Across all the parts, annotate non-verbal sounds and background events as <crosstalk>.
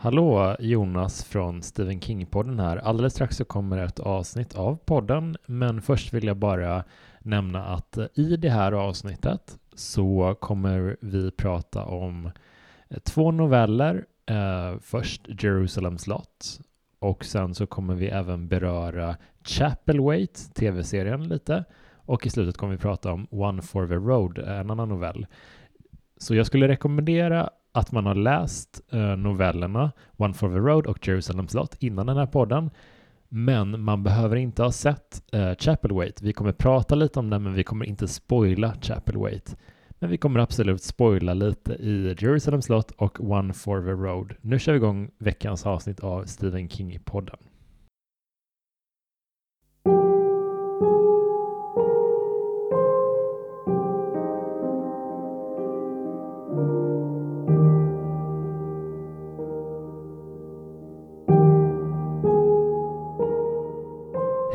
Hallå, Jonas från Stephen King-podden här. Alldeles strax så kommer ett avsnitt av podden, men först vill jag bara nämna att i det här avsnittet så kommer vi prata om eh, två noveller. Eh, först Jerusalems slott och sen så kommer vi även beröra Chapelwaite, tv-serien lite och i slutet kommer vi prata om One for the Road, en annan novell. Så jag skulle rekommendera att man har läst eh, novellerna One for the Road och Jerusalem slott innan den här podden. Men man behöver inte ha sett eh, Chapelwaite. Vi kommer prata lite om den, men vi kommer inte spoila Chapel Wait. Men vi kommer absolut spoila lite i Jerusalem slott och One for the Road. Nu kör vi igång veckans avsnitt av Stephen King-podden.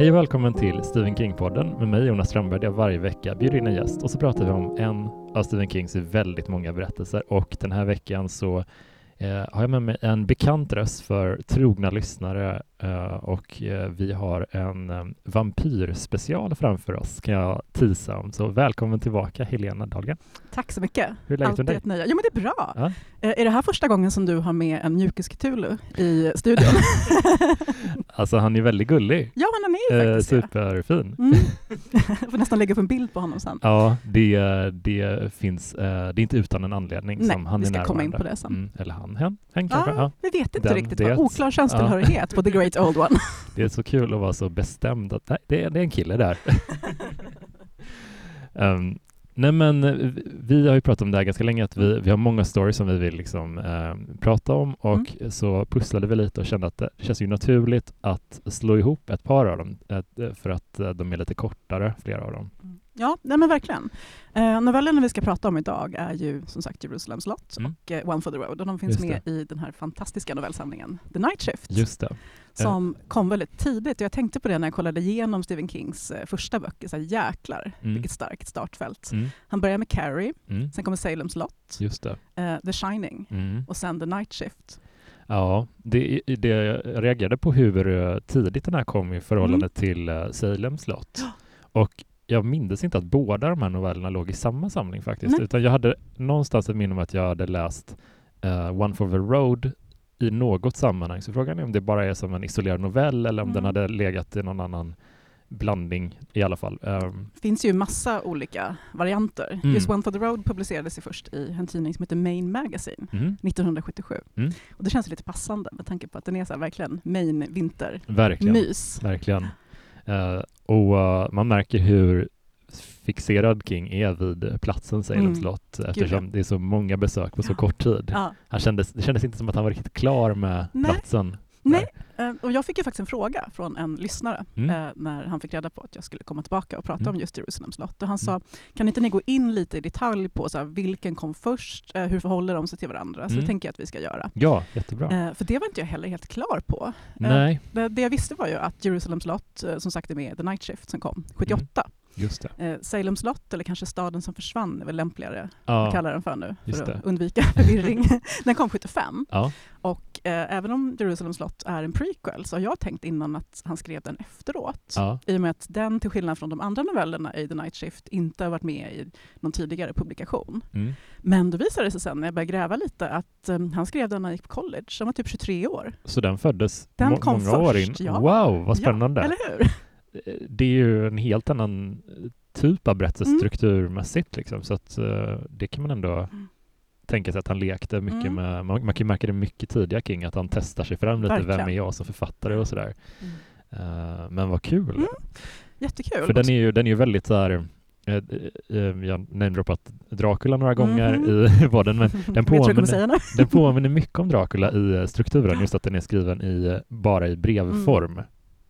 Hej och välkommen till Stephen King-podden med mig Jonas Strömberg där jag varje vecka bjuder in en gäst. Och så pratar vi om en av Stephen Kings väldigt många berättelser. Och den här veckan så eh, har jag med mig en bekant röst för trogna lyssnare och eh, vi har en eh, vampyrspecial framför oss kan jag tisa om. Så välkommen tillbaka Helena Dahlgren. Tack så mycket. Hur är läget med dig? ett nöje. Jo, men det är bra. Ja. Eh, Är det här första gången som du har med en mjukis-Cthulhu i studion? <laughs> Alltså han är väldigt gullig. ja, han är Eh, faktiskt det. superfin. Mm. Jag <laughs> får nästan lägga upp en bild på honom sen. Ja, det, det finns, eh, det är inte utan en anledning Nej, som han vi är ska komma in närvarande. på det sen. Mm, eller han, hen, hen kanske. Ja, Ja. vi vet inte Den riktigt. Vad. Oklar könstillhörighet på The Great Old One. <laughs> Det är så kul att vara så bestämd att nej, det, är, det är en kille där. um, <laughs> nej men eh, vi har ju pratat om det här ganska länge, att vi, vi har många stories som vi vill liksom, eh, prata om och Mm. så pusslade vi lite och kände att det känns ju naturligt att slå ihop ett par av dem eh, för att eh, de är lite kortare, flera av dem. Ja, nej men verkligen. Eh, novellerna vi ska prata om idag är ju som sagt Jerusalem slott Mm. och eh, One for the Road och de finns med i den här fantastiska novellsamlingen The Night Shift Just det. som kom väldigt tidigt. Och jag tänkte på det när jag kollade igenom Stephen Kings eh, första böcker. Så här, jäklar, Mm. vilket starkt startfält. Mm. Han börjar med Carrie, Mm. sen kommer Salem slott, Just eh, The Shining Mm. och sen The Night Shift. Ja, det, det jag reagerade på hur eh, tidigt den här kom i förhållande Mm. till uh, Salem slott. Och jag minns inte att båda de här novellerna låg i samma samling faktiskt, Nej. utan jag hade någonstans ett minne om att jag hade läst eh, One for the Road i något sammanhang. Så frågan är om det bara är som en isolerad novell eller om den Mm. hade legat i någon annan blandning i alla fall. Um, Det finns ju massa olika varianter. Mm. Just One for the Road publicerades först i en tidning som heter Main Magazine mm, 1977. Mm. Och det känns lite passande med tanke på att den är så verkligen Main vintermys. verkligen. Verkligen. Eh, och eh, man märker hur fixerad King är vid platsen Salem Mm. slott eftersom det är så många besök på så Ja. kort tid. Ja. Han kändes, det kändes inte som att han var riktigt klar med Nej. platsen. Nej, eh, och jag fick ju faktiskt en fråga från en lyssnare Mm. eh, när han fick reda på att jag skulle komma tillbaka och prata Mm. om just Jerusalem slott. Och han sa, kan inte ni gå in lite i detalj på så här, vilken kom först, eh, hur förhåller de sig till varandra? Så Mm. det tänker jag att vi ska göra. Ja, jättebra. För det var inte jag heller helt klar på. Nej, Det, det jag visste var ju att Jerusalem slott, som sagt är med i The Night Shift som kom 78. Just det. Eh, Salem slott, eller kanske staden som försvann, är väl lämpligare Ja, att kalla den för nu, just för det. att undvika <laughs> förvirring. <laughs> den kom 75. ja. Och eh, även om Jerusalem slott är en prequel så har jag tänkt innan att han skrev den efteråt. ja. I och med att den, till skillnad från de andra novellerna i The Night Shift, inte har varit med i någon tidigare publikation. Mm. Men då visade det sig sen när jag började gräva lite att eh, han skrev den när han gick på college. Han var typ 23 år. Så den föddes Den må- kom många år in? först, ja. Wow, vad spännande. Eller hur? Det är ju en helt annan typ av berättelse strukturmässigt liksom, så att eh, det kan man ändå Mm. tänka sig att han lekte mycket Mm. med, man, man kan märka det mycket tidiga King, att han testar sig fram lite, vem Verkligen. är jag som författare och sådär. Mm. Eh, men vad kul! Mm. Jättekul. För den är ju, den är ju väldigt så här, eh, eh, jag namedroppat Dracula några gånger Mhm. i <laughs> podden, men <laughs> den vad påminner, den påminner mycket om Dracula i strukturen, just att den är skriven i, bara i brevform.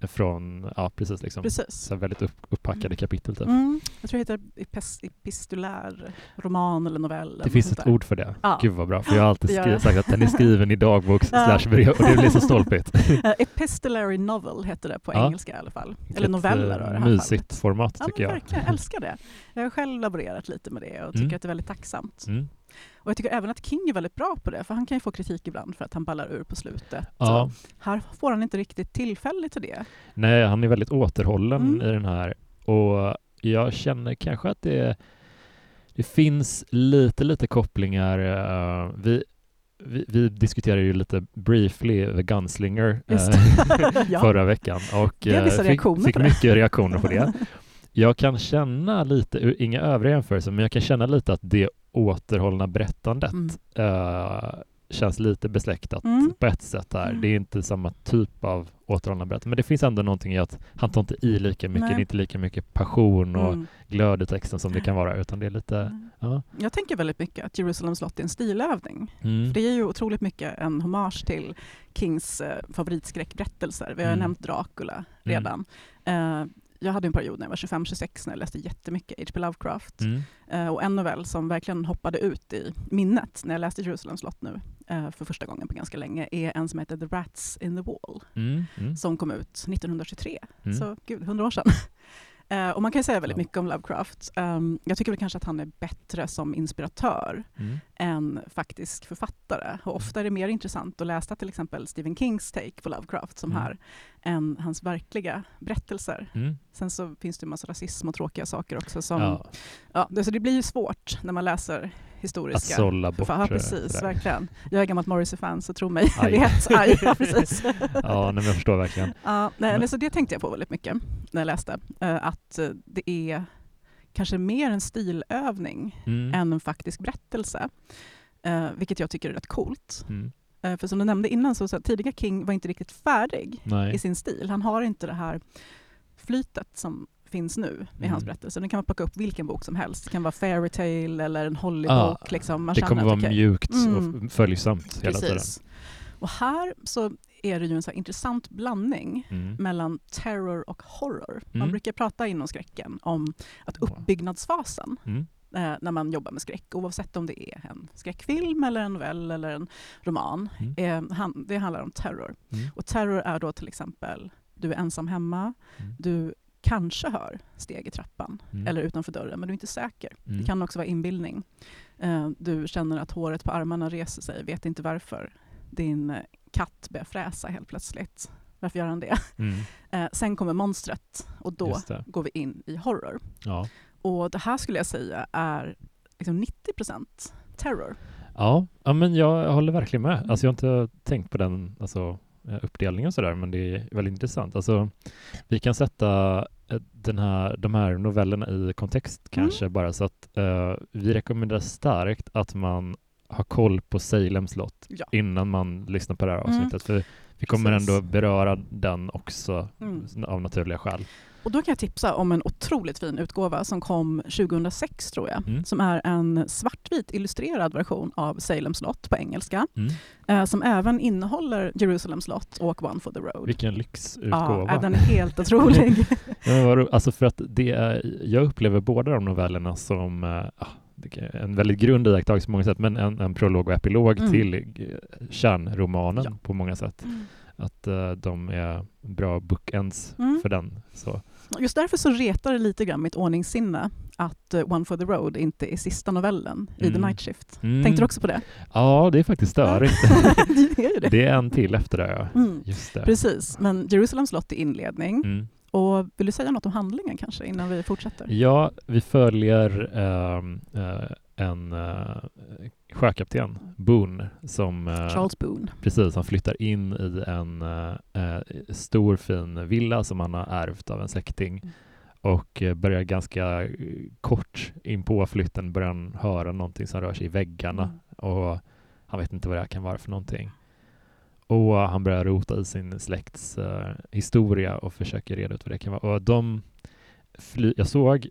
Från, ja precis liksom, Precis. så väldigt upp, uppackade Mm. kapitel typ. Mm. Jag tror det heter epis- epistolär roman eller novell. Det finns ett ord för det. Ja. Gud vad bra, för jag har alltid Det gör skri- det. sagt att den är <laughs> skriven i dagbok Ja. slash brev och det blir så stolpigt. <laughs> Eh, epistolary novel heter det på Ja. engelska i alla fall. Eller Ett, noveller i eh, det här Mysigt fallet. format Ja, tycker men jag. verkligen, jag älskar det. Jag har själv laborerat lite med det och tycker Mm. att det är väldigt tacksamt. Mm. Och jag tycker även att King är väldigt bra på det, för han kan ju få kritik ibland för att han ballar ur på slutet. Ja. Här får han inte riktigt tillfälle till det. Nej, han är väldigt återhållen Mm. i den här och jag känner kanske att det, det finns lite, lite kopplingar. eh, vi, vi, vi diskuterade ju lite briefly The Gunslinger eh, <laughs> Ja. <laughs> förra veckan och eh, fick, fick mycket reaktioner på det. <laughs> Jag kan känna lite, inga övriga jämförelser, men jag kan känna lite att det återhållna berättandet Mm. eh, känns lite besläktat Mm. på ett sätt här. Mm. Det är inte samma typ av återhållna berättande, men det finns ändå någonting i att han tar inte i lika mycket, Nej. det är inte lika mycket passion och Mm. glöd i texten som det kan vara, utan det är lite, Mm. ja. Jag tänker väldigt mycket att Jerusalem slott är en stilövning. Mm. För det är ju otroligt mycket en hommage till Kings eh, favoritskräckberättelser. Vi har Mm. nämnt Dracula redan. Eh, jag hade en period när jag var 25-26 när jag läste jättemycket H.P. Lovecraft. Mm. Eh, och en novell som verkligen hoppade ut i minnet när jag läste Jerusalem slott nu eh, för första gången på ganska länge är en som heter The Rats in the Wall Mm. Mm. som kom ut 1923. Mm. Så gud, 100 år sedan. <laughs> Eh, och man kan säga väldigt mycket om Lovecraft. Um, jag tycker väl kanske att han är bättre som inspiratör Mm. än faktisk författare. Och ofta är det mer intressant att läsa till exempel Stephen Kings take på Lovecraft som Mm. här, än hans verkliga berättelser. Mm. Sen så finns det en massa rasism och tråkiga saker också. Som, ja. Ja, det, så det blir ju svårt när man läser att historiska sålla bort Ja, eh, precis, verkligen. Jag är gammalt Morrissey-fan, så tro mig, Aj. <laughs> vet. Aj, ja, <laughs> precis. Ja, nej, men jag förstår verkligen. Ja, nej, Men- så det tänkte jag på väldigt mycket när jag läste. Eh, Att eh, det är kanske mer en stilövning Mm. än en faktisk berättelse. Vilket jag tycker är rätt coolt. Mm. För som du nämnde innan, så, så tidiga King var inte riktigt färdig Nej. i sin stil. Han har inte det här flytet som finns nu i hans Mm. berättelser. Nu kan man plocka upp vilken bok som helst. Det kan vara fairy tale eller en Hollybok. Ja, liksom. Man Det kommer att, vara okej, mjukt Mm. och följsamt hela tiden. Precis. Och här så är det ju en så intressant blandning Mm. mellan terror och horror. Man Mm. brukar prata inom skräcken om att uppbyggnadsfasen Mm. eh, när man jobbar med skräck, oavsett om det är en skräckfilm eller en novell eller en roman, Mm. eh, han, det handlar om terror. Mm. Och terror är då till exempel, du är ensam hemma, Mm. du kanske hör steg i trappan Mm. eller utanför dörren, men du är inte säker. Mm. Det kan också vara inbildning. Eh, du känner att håret på armarna reser sig, vet inte varför. Din eh, katt börjar fräsa helt plötsligt. Varför gör han det? Mm. <laughs> Eh, sen kommer monstret och då går vi in i horror. Ja. Och det här skulle jag säga är liksom 90% terror. Ja, ja, men jag håller verkligen med. Alltså jag har inte tänkt på den alltså, uppdelningen och sådär, men det är väldigt intressant. Alltså, vi kan sätta eh, den här, de här novellerna i kontext kanske bara så att eh, vi rekommenderar starkt att man har koll på Salem slott Ja. innan man lyssnar på det här Mm. avsnittet. För vi kommer Precis. ändå beröra den också Mm. av naturliga skäl. Och då kan jag tipsa om en otroligt fin utgåva som kom 2006 tror jag. Mm. Som är en svartvit illustrerad version av Salem slott på engelska. Mm. Eh, som även innehåller Jerusalem slott och One for the Road. Vilken lyxutgåva. Ja, den är helt otrolig. <laughs> Men alltså för att det är, jag upplever båda de novellerna som är en väldigt grund iakttagelse på många sätt, men en, en prolog och epilog Mm. till eh, kärnromanen Ja. på många sätt. Att eh, de är bra bookends Mm. för den. Så. Just därför så retar det lite grann mitt ordningssinne att eh, One for the Road inte är sista novellen i The Mm. Night Shift. Mm. Tänkte du också på det? Ja, det är faktiskt störigt. <laughs> det är det. det är en till efter det. Mm. Just det. Precis, men Jerusalem slott är inledning. Mm. Och vill du säga något om handlingen kanske innan vi fortsätter? Ja, vi följer eh, en uh, sjökapten, Boone, som eh, Charles Boone. Precis, han flyttar in i en eh, eh, stor fin villa som han har ärvt av en släkting Mm. och eh, börjar ganska kort in på flytten börjar han höra någonting som rör sig i väggarna Mm. och han vet inte vad det här kan vara för någonting. Och han börjar rota i sin släkts eh, historia och försöker reda ut vad det kan vara. Och de fly- jag såg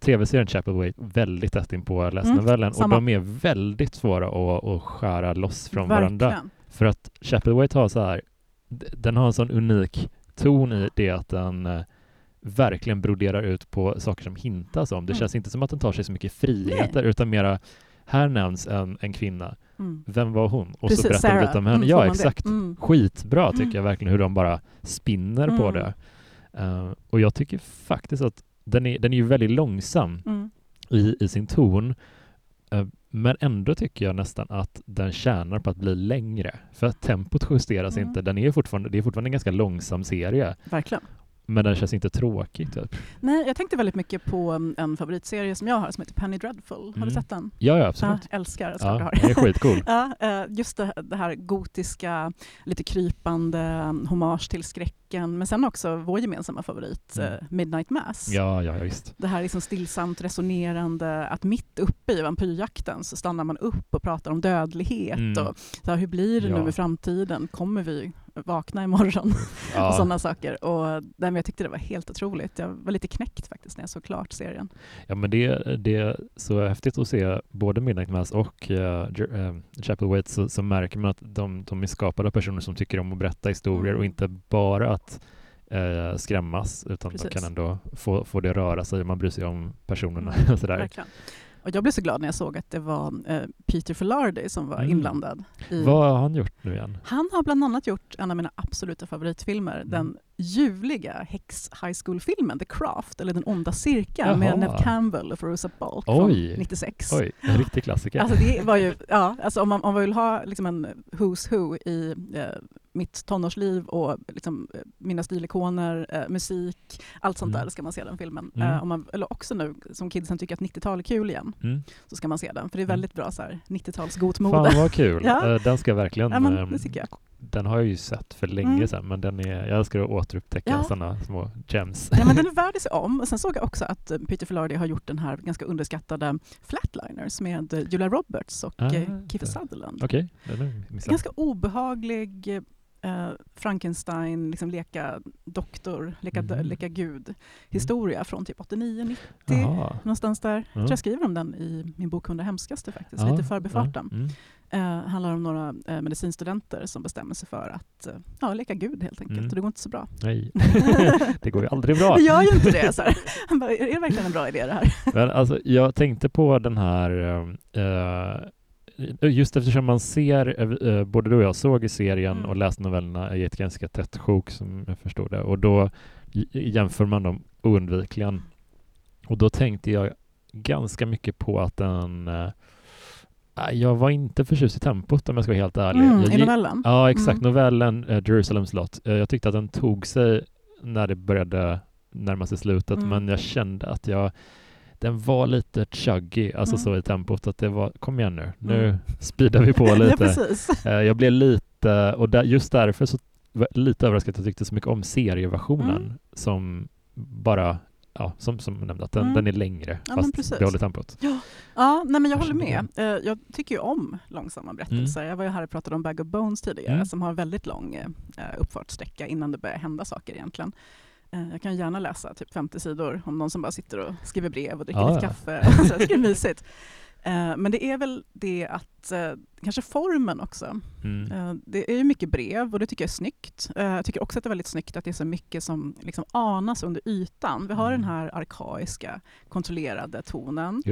tv-serien Chapel Way väldigt tätt in på läsnovellen och samma. de är väldigt svåra att, att skära loss från varandra. Verkligen. För att Chapelwaite har så här, den har en sån unik ton i det att den eh, verkligen broderar ut på saker som hintas om. Det Mm. känns inte som att den tar sig så mycket friheter utan mera, här nämns en, en kvinna, Mm. vem var hon? Och Precis, så berättar de Sarah. lite om henne. Mm, ja, exakt. Mm. Skitbra tycker Mm. jag verkligen hur de bara spinner på Mm. det. Eh, och jag tycker faktiskt att den är, den är ju väldigt långsam Mm. i, i sin ton. Eh, Men ändå tycker jag nästan att den tjänar på att bli längre. För att tempot justeras Mm. inte. Den är fortfarande, det är fortfarande en ganska långsam serie. Verkligen. Men den känns inte tråkig. Typ. Nej, jag tänkte väldigt mycket på um, en favoritserie som jag har som heter Penny Dreadful. Har Mm. du sett den? Ja, ja Ja, absolut. älskar. Ja, Ja, har. den är skitcool. <laughs> Ja, eh, just det, det här gotiska, lite krypande um, hommage till skräcken. Men sen också vår gemensamma favorit, Mm. eh, Midnight Mass. Ja, ja, ja, visst. Det här liksom stillsamt resonerande, att mitt uppe i vampyrjakten så stannar man upp och pratar om dödlighet. Mm. Och så här, hur blir det Ja. nu i framtiden? Kommer vi vakna imorgon? <laughs> och Ja. sådana saker. Och, nej, jag tyckte det var helt otroligt. Jag var lite knäckt faktiskt när jag såg klart serien. Ja, men det, det är så häftigt att se både Midnight Mass och uh, uh, Chapel Waits så, så märker man att de, de är skapade av personer som tycker om att berätta historier Mm. och inte bara att eh, skrämmas utan Precis. de kan ändå få, få det röra sig. Man bryr sig om personerna Mm, <laughs> och sådär. Verkligen. Och jag blev så glad när jag såg att det var eh, Peter Filardi som var Mm. inblandad. I, Vad har han gjort nu igen? Han har bland annat gjort en av mina absoluta favoritfilmer, Mm. den ljuvliga häx high school-filmen The Craft, eller Den onda cirkeln Jaha. med Nev Campbell och Veruza Balk Oj. från 96. Oj, en riktig klassiker. Alltså det var ju, ja, alltså om, man, om man vill ha liksom en who's who i eh, mitt tonårsliv och liksom, eh, mina stilikoner, eh, musik, allt sånt Mm. där ska man se den filmen. Mm. Eh, om man, eller också nu som kidsen tycker att 90-tal är kul igen, Mm. så ska man se den. För det är Mm. väldigt bra så här 90-tals gotmode. Fan vad kul. <laughs> Ja. Eh, Den ska jag verkligen... Ja, men ehm, jag. Den har jag ju sett för länge Mm. sedan, men den är, jag älskar att återupptäcka Ja. sådana små gems. Ja, men den är <laughs> värd att se om. Och sen såg jag också att eh, Peter Filardi har gjort den här ganska underskattade Flatliners med Julia Roberts och Ah. Kiefer Sutherland. Missat. Ganska obehaglig eh, Frankenstein, liksom leka doktor, leka, Mhm. leka gud historia från typ 89, 90 Jaha. någonstans där. Jag Ja. tror jag skriver om den i min bok 100 hemskaste faktiskt, Ja, lite förbifarten. ja, mm. Eh, handlar om några eh, medicinstudenter som bestämmer sig för att eh, ja, leka gud helt enkelt. Mm. Och det går inte så bra. Nej, <laughs> det går ju aldrig bra. Det gör ju inte det. Så här. Han bara, är det verkligen en bra idé det här? Men alltså, jag tänkte på den här, eh, just eftersom man ser, eh, både du och jag såg i serien Mm. och läste novellerna i ett ganska tätt sjok som jag förstod det, och då jämför man dem oundvikligen. Och då tänkte jag ganska mycket på att den eh, jag var inte förtjust i tempot om jag ska vara helt ärlig. Mm, jag, I novellen? Ja, exakt. Mm. Novellen uh, Jerusalem Slot. Eh, jag tyckte att den tog sig när det började närma sig slutet, Mm. men jag kände att jag den var lite chuggy, alltså Mm. så i tempot att det var, kom igen nu, nu Mm. speedar vi på <laughs> ja, lite. precis. Eh, jag blev lite, och där, just därför så lite överraskad att jag tyckte så mycket om serieversionen Mm. som bara, ja, som, som nämnde, att den, Mm. den är längre Ja, fast behåller tempot. Ja, nej, men jag håller med. Eh, Jag tycker ju om långsamma berättelser. Jag var ju här och pratade om Bag of Bones tidigare, Mm. som har en väldigt lång eh, uppfartssträcka innan det börjar hända saker egentligen. Eh, Jag kan gärna läsa typ 50 sidor om någon som bara sitter och skriver brev och dricker Ja, lite ja. kaffe. Så det är mysigt. Eh, Men det är väl det att, eh, kanske formen också. Mm. Eh, Det är ju mycket brev och det tycker jag är snyggt. Jag tycker också att det är väldigt snyggt att det är så mycket som liksom anas under ytan. Vi har Mm. den här arkaiska, kontrollerade tonen.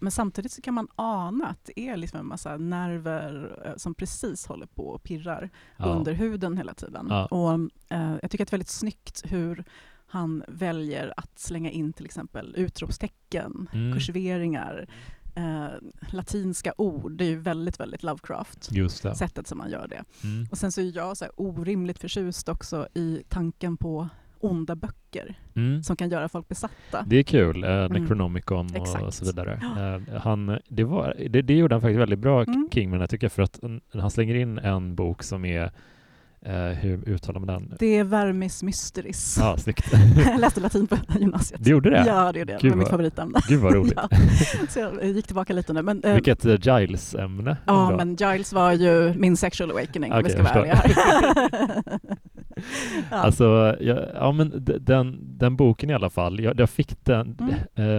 Men samtidigt så kan man ana att det är liksom en massa nerver som precis håller på och pirrar Ja. under huden hela tiden. Ja. Och, jag tycker att det är väldigt snyggt hur han väljer att slänga in till exempel utropstecken, Mm. kursiveringar, eh, latinska ord. Det är ju väldigt, väldigt Lovecraft, sättet som man gör det. Mm. Och sen så är jag så här orimligt förtjust också i tanken på onda böcker Mm. som kan göra folk besatta. Det är kul, eh, Mm. Necronomicon och Exakt. så vidare. Eh, han, det, var, det, det gjorde han faktiskt väldigt bra, Mm. Kingman, jag tycker, för att mm, han slänger in en bok som är, eh, hur uttalar man den? Det är Vermis Mysteris. Ja, snyggt. <laughs> jag läste latin på gymnasiet. Det gjorde det? Ja, det gjorde jag. Det var mitt favoritämne. Gud vad roligt. <laughs> ja. Så jag gick tillbaka lite nu. Men, eh, Vilket eh, Giles-ämne. ja, Bra. men Giles var ju min sexual awakening om vi ska vara ärliga här. <laughs> ja. Alltså, ja, ja men den, den boken i alla fall, jag, jag fick den, Mm.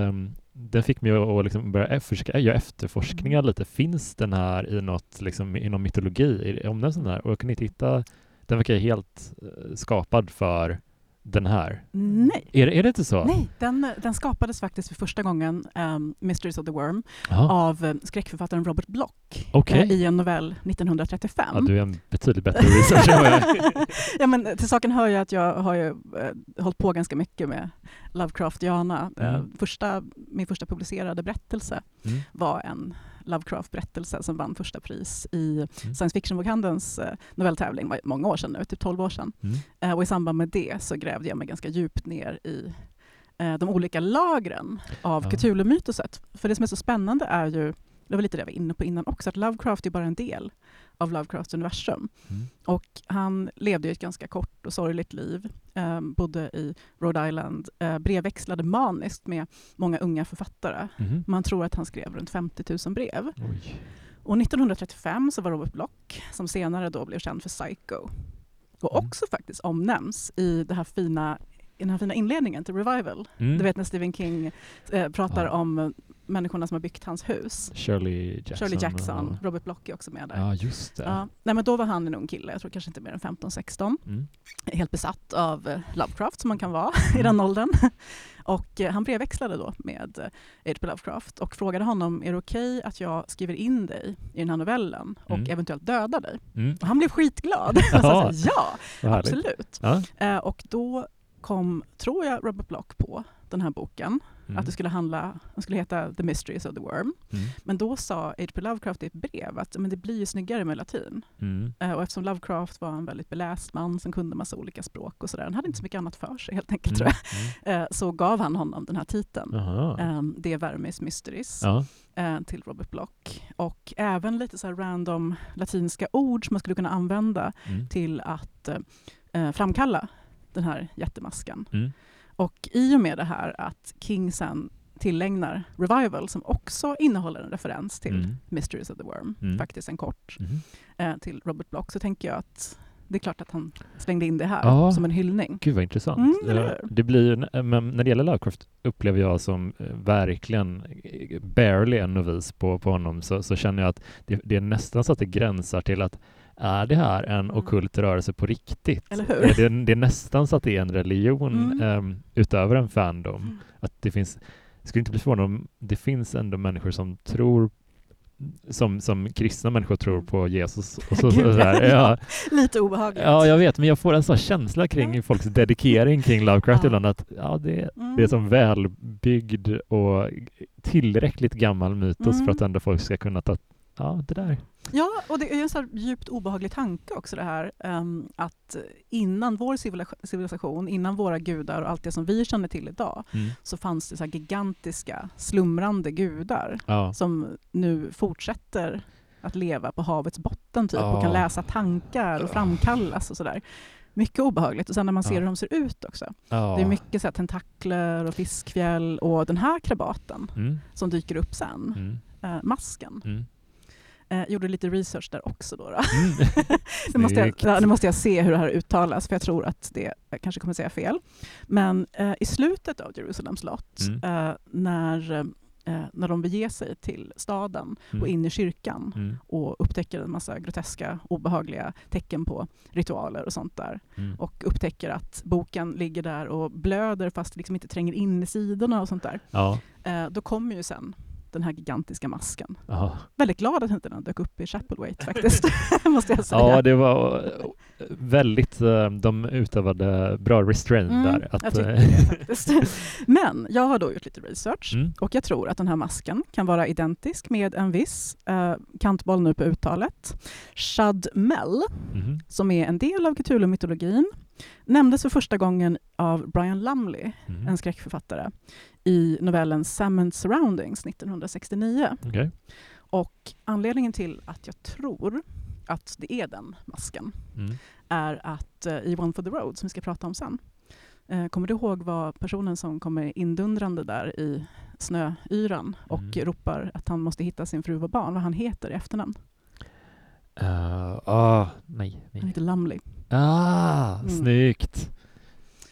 ehm, den fick mig att liksom börja e- försöka göra efterforskningar Mm. lite. Finns den här i något, liksom, i någon mytologi? Om den sån här? Och jag kunde inte hitta, den verkar helt eh, skapad för den här. Nej. Är, det- är det inte så? Nej, den, den skapades faktiskt för första gången, um, Mysteries of the Worm, Ja, av eh, skräckförfattaren Robert Bloch Okej. eh, i en novell 1935. ja, du är en betydligt bättre researcher än jag <laughs> ja, men till saken hör jag att jag har ju, eh, hållit på ganska mycket med Lovecraftiana. Mm. första, min första publicerade berättelse Mm. var en Lovecraft-berättelse som vann första pris i Mm. science fiction-bokhandelns eh, novelltävling, var många år sedan nu, typ 12 år sedan. Mm. Eh, och i samband med det så grävde jag mig ganska djupt ner i eh, de olika lagren av Ja. Cthulhu-mytoset. För det som är så spännande är ju, det var lite det jag var inne på innan också, att Lovecraft är bara en del av Lovecrafts universum. Mm. Och han levde ett ganska kort och sorgligt liv. Eh, bodde i Rhode Island, eh, brevväxlade maniskt med många unga författare. Mhm. Man tror att han skrev runt 50 000 brev. Oj. Och 1935 så var Robert Bloch, som senare då blev känd för Psycho, och Mm. också faktiskt omnämns i, det här fina, i den här fina inledningen till Revival. Mm. Du vet när Stephen King eh, pratar Ja. om människorna som har byggt hans hus. Shirley Jackson. Shirley Jackson, och- Robert Bloch är också med där. Ja, just det. Ja, nej, men då var han en ung kille, jag tror kanske inte mer än 15-16. Mm. Helt besatt av eh, Lovecraft som man kan vara <laughs> i Mm. den åldern. <laughs> Och eh, han brevväxlade då med eh, H.P. Lovecraft och frågade honom, är det okej att jag skriver in dig i den här novellen och Mm. eventuellt dödar dig? Mm. Och han blev skitglad. <laughs> Han sa Ja. ja, absolut. Ja. Eh, och då kom, tror jag, Robert Bloch på den här boken, Mm. att det skulle handla, den skulle heta The Mysteries of the Worm. Mm. Men då sa H.P. Lovecraft i ett brev att men det blir ju snyggare med latin. Mm. Eh, Och eftersom Lovecraft var en väldigt beläst man som kunde massa olika språk och sådär, han hade inte så mycket annat för sig helt enkelt tror jag, Mm. Eh, så gav han honom den här titeln. Um, det är Vermes Mysteries Ja. eh, till Robert Bloch. Och även lite så här random latinska ord som man skulle kunna använda Mm. till att framkalla den här jättemasken. Och i och med det här att King sen tillägnar Revival som också innehåller en referens till Mm. Mysteries of the Worm, Mm. faktiskt en kort, Mm. eh, till Robert Bloch, så tänker jag att det är klart att han slängde in det här Ja. som en hyllning. Gud vad intressant. Mm, Eh, det blir en- men när det gäller Lovecraft upplever jag som eh, verkligen eh, barely en novis på, på honom så, så känner jag att det, det är nästan så att det gränsar till att är det här en Mm. ockult rörelse på riktigt? Det, det är nästan så att det är en religion Mm. ehm, utöver en fandom. Mm. Att det finns, jag skulle inte bli förvånad om det finns ändå människor som tror som, som kristna människor tror på Jesus och så, Gud, så <laughs> ja. Lite obehagligt. Ja, jag vet, men jag får en sån känsla kring folks dedikering kring Lovecraft Ja. ibland att ja, det, Mm. det är som välbyggd och tillräckligt gammal mytos Mm. för att ändå folk ska kunna ta ja, det där. Ja, och det är en så här djupt obehaglig tanke också det här ehm, att innan vår civilisation, innan våra gudar och allt det som vi känner till idag, Mm. så fanns det så gigantiska slumrande gudar Ja. som nu fortsätter att leva på havets botten typ, och Ja. kan läsa tankar och framkallas och sådär. Mycket obehagligt. Och sen när man ser Ja. hur de ser ut också. Det är mycket så tentakler och fiskfjäll och den här krabaten Mm. som dyker upp sen, Mm. eh, masken. Eh, gjorde lite research där också. Då, då. Mm. <laughs> <laughs> nu, måste jag, ja, nu måste jag se hur det här uttalas, för jag tror att det jag kanske kommer säga fel. Men eh, i slutet av Jerusalems slott, Mm. eh, när, eh, när de beger sig till staden Mm. och in i kyrkan Mm. och upptäcker en massa groteska, obehagliga tecken på ritualer och sånt där. Mm. Och upptäcker att boken ligger där och blöder fast liksom inte tränger in i sidorna och sånt där. Ja. Eh, då kommer ju sen den här gigantiska masken. Ja. Väldigt glad att inte den dök upp i Chapelwaite faktiskt, <laughs> måste jag säga. ja, det var eh, väldigt, eh, de utövade bra restraint Mm, där. Att, jag eh, det. <laughs> Men jag har då gjort lite research Mm. och jag tror att den här masken kan vara identisk med en viss, eh, kantboll nu på uttalet, Shadmel, Mhm. som är en del av Cthulhu-mytologin, nämndes för första gången av Brian Lumley, Mhm. en skräckförfattare, i novellen Salmon Surroundings 1969. Okej. Och anledningen till att jag tror att det är den masken Mm. är att eh, i One for the Road, som vi ska prata om sen, eh, kommer du ihåg vad personen som kommer indundrande där i snöyran och Mm. ropar att han måste hitta sin fru och barn, vad han heter i efternamn? Uh, ah, nej. Han nej. heter Lumley. Ah, Mm. snyggt.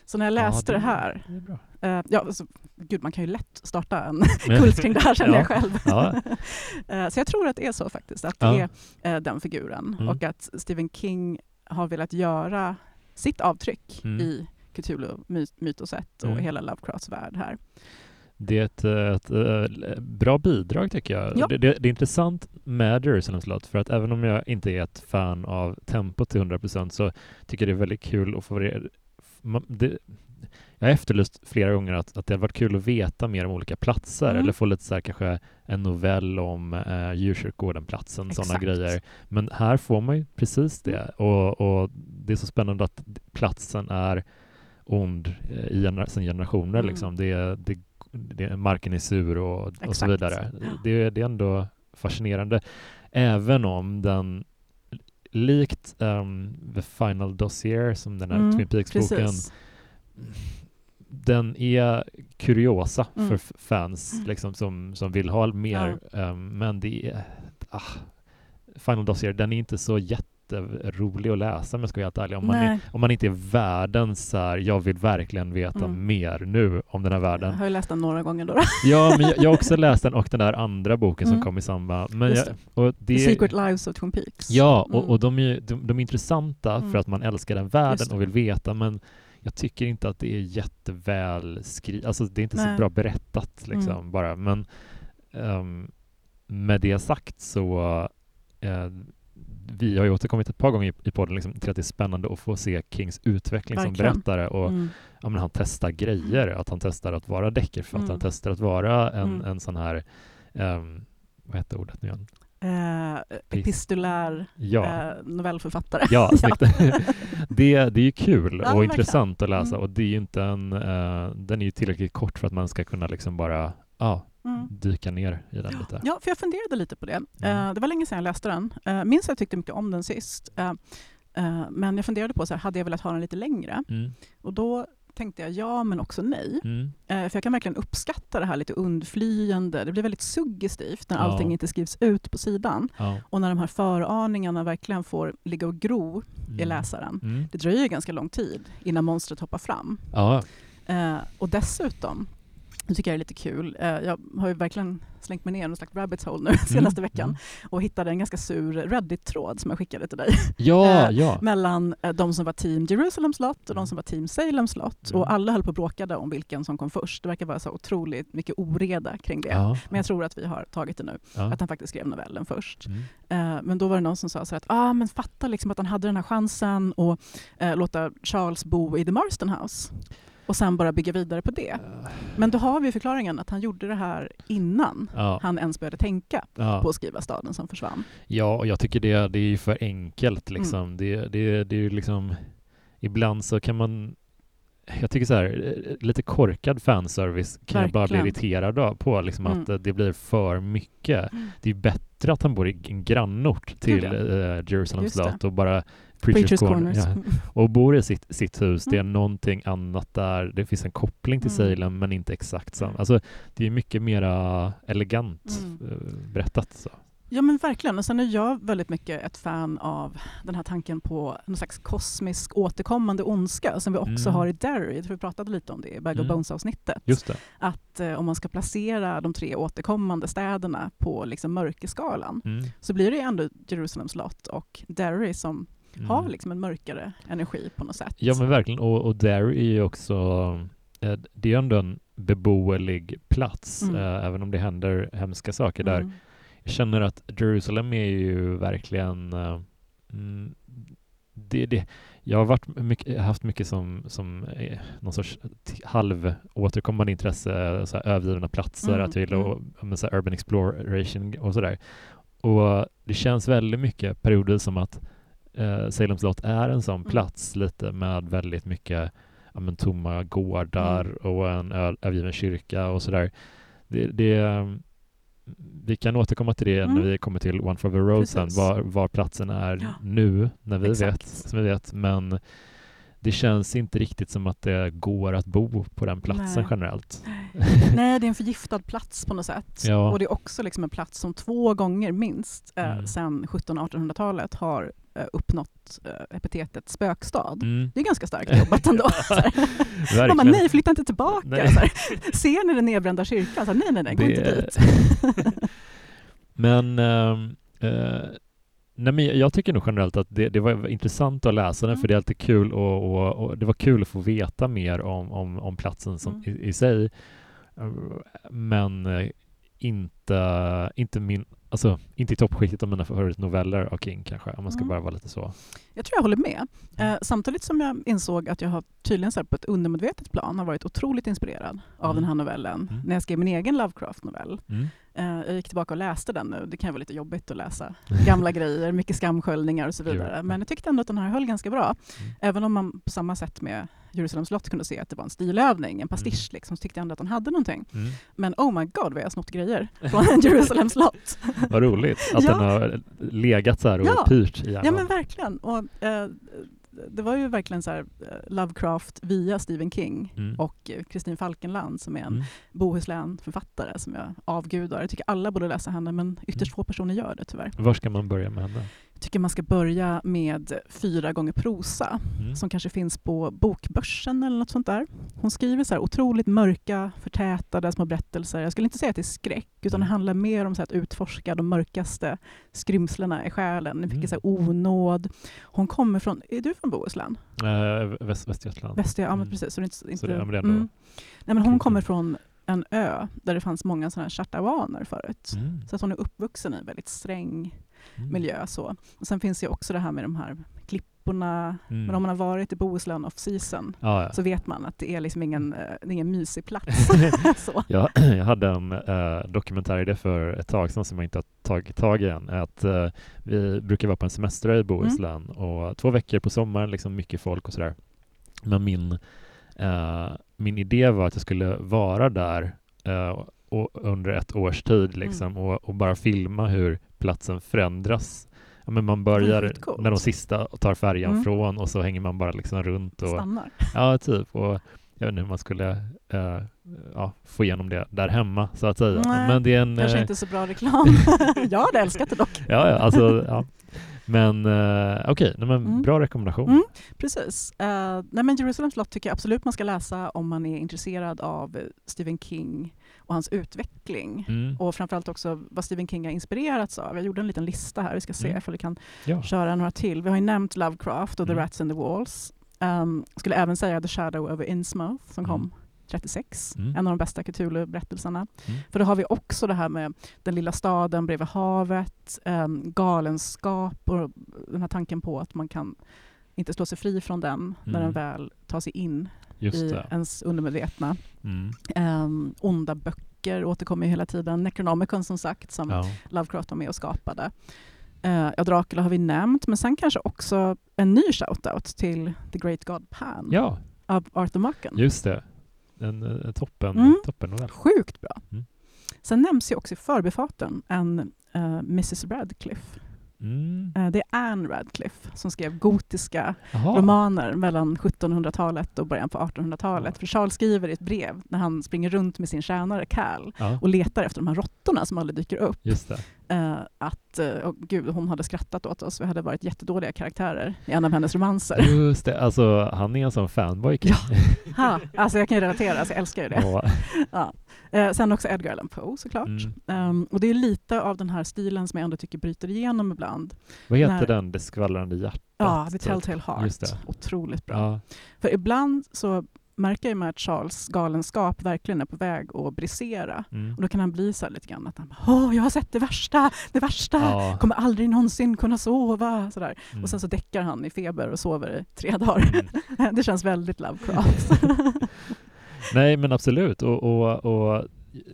Så när jag läste Ja, det här, Det är bra. eh, ja, alltså, gud man kan ju lätt starta en <laughs> kult kring det här känner Ja. jag själv. Ja. <laughs> Eh, så jag tror att det är så faktiskt, att det är eh, den figuren Mm. och att Stephen King har velat göra sitt avtryck Mm. i Cthulhu-mytoset och Mm. hela Lovecrafts värld här. Det är ett, ett, eh, bra bidrag tycker jag. Ja. Det, det, det är intressant med Jerusalem slott för att även om jag inte är ett fan av tempot till 100% så tycker jag det är väldigt kul att få, det, jag har efterlyst flera gånger att, att det hade varit kul att veta mer om olika platser Mm. eller få lite så här, kanske en novell om eh, djurkyrkogården-platsen, sådana grejer. Men här får man ju precis det Mm. och, och det är så spännande att platsen är ond eh, i gener- sen generationer. Mm. Liksom. Det, det, det, marken är sur och, och så vidare. Ja. Det, det är ändå fascinerande. Även om den likt ehm, The Final Dossier som den här Mm, Twin Peaks-boken den är kuriosa Mm. för fans Mm. liksom, som, som vill ha mer. ehm, men det är... Ah, Final Dossier, den är inte så jätterolig att läsa jag ska vara helt ärlig. Om man, är, om man inte är världens så här, jag vill verkligen veta Mm. mer nu om den här Jag världen. har ju läst den några gånger då. <laughs> Ja, men jag, jag har också <laughs> läst den och den där andra boken som Mm. kom i samband. Men jag, och det, The Secret Lives of Twin Peaks. Ja, och, Mm. och de, är, de, de är intressanta Mm. för att man älskar den världen och vill veta, men jag tycker inte att det är jätteväl skrivet. Alltså det är inte så Nej. bra berättat liksom Mm. bara. Men ehm, med det sagt så eh, vi har ju återkommit ett par gånger i, i podden liksom, till att det är spännande att få se Kings utveckling som Verkligen. berättare och Mm. ja, men han testar grejer, att han testar att vara deckarförfattare, han Mm. testar att vara en, Mm. en sån här ehm, vad heter ordet nu igen? Eh, epistolär Ja, eh, novellförfattare. Ja, <laughs> snyggt. <laughs> det, det är ju kul Ja, och intressant att läsa Mm. och det är ju inte en, eh, den är ju tillräckligt kort för att man ska kunna liksom bara ja, Mm. dyka ner i den lite. Ja, för jag funderade lite på det. Mm. Eh, det var länge sedan jag läste den. Uh, minns att jag tyckte mycket om den sist. Eh, eh, men jag funderade på, så här, hade jag velat ha den lite längre? Mm, Och då tänkte jag ja, men också nej. mm, Eh, för jag kan verkligen uppskatta det här lite undflyende. Det blir väldigt suggestivt när Ja. allting inte skrivs ut på sidan. ja, Och när de här föraningarna verkligen får ligga och gro i mm, läsaren. Mm. Det dröjer ganska lång tid innan monstret hoppar fram. Ja, Eh, och dessutom, det tycker jag är lite kul, eh, jag har ju verkligen slängt mig ner i någon slags rabbit hole nu <laughs> senaste Mm, veckan mm. och hittade en ganska sur Reddit-tråd som jag skickade till dig ja, <laughs> Eh, ja. mellan eh, de som var team Jerusalem slott och Mm. de som var team Salem slott Mm. och alla höll på och bråkade om vilken som kom först. Det verkar vara så otroligt mycket oreda kring det. ja, Men jag tror att vi har tagit det nu, att han faktiskt skrev novellen först. Mm. Men då var det någon som sa så att ah, men fatta liksom att han hade den här chansen att eh, låta Charles bo i The Marston House och sen bara bygga vidare på det. Men då har vi förklaringen att han gjorde det här innan Ja, han ens började tänka ja. på att skriva staden som försvann. ja, och jag tycker det, det är ju för enkelt liksom. Mm. Det, det, det är ju liksom ibland så kan man jag tycker så här, lite korkad fanservice kan jag bara bli Verkligen. irriterad på, liksom Mm. att eh, det blir för mycket. Det är bättre att han bor i en grannort till eh, Jerusalem slott och bara Preachers, Preachers Corner, Corners. ja, Mm. och bor i sitt, sitt hus. Det är Mm. någonting annat där. Det finns en koppling till Mm. Salem men inte exakt samma. Mm. Alltså, det är mycket mera elegant Mm. eh, berättat. Så. Ja men verkligen. Och sen är jag väldigt mycket ett fan av den här tanken på någon slags kosmisk återkommande ondska som vi också Mm. har i Derry. Vi pratade lite om det i Bag Mm. Bones-avsnittet. Just det. Att eh, om man ska placera de tre återkommande städerna på liksom mörkerskalan Mm. så blir det ändå Jerusalem slott och Derry som Mm. har liksom en mörkare energi på något sätt. Ja men verkligen. Och, och där är ju också, eh, det är ändå en beboelig plats, Mm. eh, även om det händer hemska saker där. Mm. Jag känner att Jerusalem är ju verkligen eh, mm, det, det, jag har varit mycket, haft mycket som, som eh, någon sorts t- halv återkommande intresse, så här, övergivna platser, Mm, att jag gillar mm. så här, urban exploration och sådär. Och det känns väldigt mycket perioder som att eh, Salem slott är en sån Mm. plats lite med väldigt mycket ja, men, tomma gårdar Mm. och en övergiven kyrka och sådär. Det, det, eh, vi kan återkomma till det Mm. när vi kommer till One for the Road sen, var, var platsen är Ja. nu, när vi Exakt. vet, som vi vet. Men det känns inte riktigt som att det går att bo på den platsen Nej. generellt. Nej, det är en <laughs> förgiftad plats på något sätt. Ja. Och det är också liksom en plats som två gånger minst eh, Mm. sedan 1700-1800-talet har uppnått eh, epitetet spökstad. Mm. Det är ganska starkt <laughs> jobbat ändå. <laughs> Man bara, nej, flytta inte tillbaka. Nej. <laughs> Ser ni den nedbrända kyrkan? Så nej, nej, nej, gå inte Det- dit. Men, eh, nej, men jag tycker nog generellt att det, det var intressant att läsa den Mm. för det är alltid kul och, och, och det var kul att få veta mer om, om, om platsen som, Mm. i, i sig. Eh, Men eh, inte, inte min alltså inte i toppskiktet av mina favoritnoveller av King kanske, om man ska Mm. bara vara lite så. Jag tror jag håller med. Eh, samtidigt som jag insåg att jag har tydligen så på ett undermedvetet plan har varit otroligt inspirerad av Mm. den här novellen Mm. när jag skrev min egen Lovecraft-novell. Mm. Eh, jag gick tillbaka och läste den nu. Det kan vara lite jobbigt att läsa <laughs> gamla grejer, mycket skamsköljningar och så vidare. Men jag tyckte ändå att den här höll ganska bra. Mm. Även om man på samma sätt med Jerusalem slott kunde se att det var en stilövning, en pastisch, liksom, så tyckte jag ändå att den hade någonting. Mm. Men oh my god vad jag har snott grejer från <laughs> Jerusalem slott. Vad roligt att Ja. den har legat så här och Ja. pyrt i hjärnan. Ja men verkligen. Och, eh, det var ju verkligen så här, eh, Lovecraft via Stephen King Mm. och eh, Kristin Falkenland som är en Mm. Bohuslän-författare som jag avgudar. Jag tycker alla borde läsa henne men ytterst Mm. få personer gör det tyvärr. Var ska man börja med henne? Tycker man ska börja med Fyra gånger prosa Mm. som kanske finns på Bokbörsen eller något sånt där. Hon skriver så här otroligt mörka, förtätade små berättelser. Jag skulle inte säga att det är skräck, utan det Mm. handlar mer om så att utforska de mörkaste skrymslena i själen. Det är Mm. så här, onåd. Hon kommer från, är du från Bohuslän? Eh, Väst, Västergötland. Väster, ja men Mm. precis. Så det är inte, inte, det- ja, men ändå- Nej, men hon kommer från en ö där det fanns många sådana här chattauaner förut. Mm. Så att hon är uppvuxen i väldigt sträng Mm. miljö. Så. Och sen finns ju också det här med de här klipporna. Mm. Men om man har varit i Bohuslän off season Ja, ja. så vet man att det är liksom ingen, eh, det är ingen mysig plats. <laughs> <laughs> så. Jag, <clears throat> jag hade en uh, dokumentär för ett tag sedan som jag inte har tagit tag i än. Att, eh, vi brukar vara på en semester i Bohuslän och två veckor på sommaren, liksom mycket folk och sådär. Men min, eh, min idé var att jag skulle vara där eh, och, under ett års tid liksom, och, och bara filma hur platsen förändras. Ja, men man börjar när de sista tar färjan Mm. från och så hänger man bara liksom runt. Och, Stannar. <laughs> Ja, typ. Och jag vet inte hur man skulle eh, ja, få igenom det där hemma, så att säga. Nej, Men det är en... Kanske eh, inte så bra reklam. <laughs> jag hade älskat det dock. Ja, ja, alltså, ja. Men eh, okej, nej, men Mm. bra rekommendation. Mm. Precis. Uh, nej men Jerusalem slott tycker jag absolut man ska läsa om man är intresserad av Stephen King och hans utveckling. Mm. Och framförallt också vad Stephen King har inspirerats av. Jag gjorde en liten lista här, vi ska se Mm. ifall vi kan Ja. köra några till. Vi har ju nämnt Lovecraft och The Mm. Rats in the Walls. Um, skulle även säga The Shadow over Innsmouth som kom Mm. 36, Mm. en av de bästa Cthulhu-berättelserna. Mm. För då har vi också det här med den lilla staden bredvid havet, um, galenskap och den här tanken på att man kan inte slå sig fri från den när Mm. den väl tar sig in Just i det. ens undermedvetna. Mm. Um, onda böcker återkommer ju hela tiden. Necronomicon som sagt, som Ja. Lovecraft var med och skapade. Uh, ja, Dracula har vi nämnt, men sen kanske också en ny shoutout till The Great God Pan ja, av Arthur Marken. just det. En, eh, toppen, Mm. toppen novell. Sjukt bra. Mm. Sen nämns ju också i förbifarten en eh, Mrs Radcliffe. Mm. Eh, det är Anne Radcliffe som skrev gotiska Jaha. romaner mellan 1700-talet och början på 1800-talet. Ja. För Charles skriver i ett brev när han springer runt med sin tjänare Cal Ja, och letar efter de här råttorna som aldrig dyker upp. Eh, att, oh, gud, hon hade skrattat åt oss. Vi hade varit jättedåliga karaktärer i en av hennes romanser. Just det, alltså han är en sån fanboy. King. <laughs> ha, alltså jag kan ju relatera, alltså jag älskar ju det. Ja. Ja. Eh, sen också Edgar Allan Poe såklart. Mm. Ehm, och det är lite av den här stilen som jag ändå tycker bryter igenom ibland. Vad heter När- den? Det skvallrande hjärtat? Ja, The. Telltale Heart. Otroligt bra. Ja. För ibland så märker jag med att Charles galenskap verkligen är på väg att brisera. Mm. Och då kan han bli så lite grann att han bara, Åh, jag har sett det värsta, det värsta, Ja. kommer aldrig någonsin kunna sova. Så. Mm. Och sen så däckar han i feber och sover i tre dagar. Mm. <laughs> det känns väldigt Lovecraft. <laughs> Nej, men absolut. Och, och, och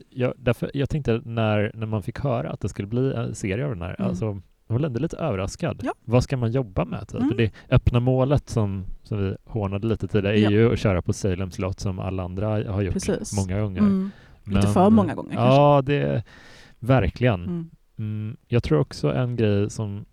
jag, därför, jag tänkte när, när man fick höra att det skulle bli en serie av den här, Mm. alltså, jag var ändå lite överraskad. Ja. Vad ska man jobba med? Typ? Mm. Det öppna målet som, som vi hånade lite tidigare är Ja. ju att köra på Salem slott som alla andra har gjort Precis. många gånger. Mm. Lite för många gånger Ja, det verkligen. Mm. Mm, jag tror också en grej som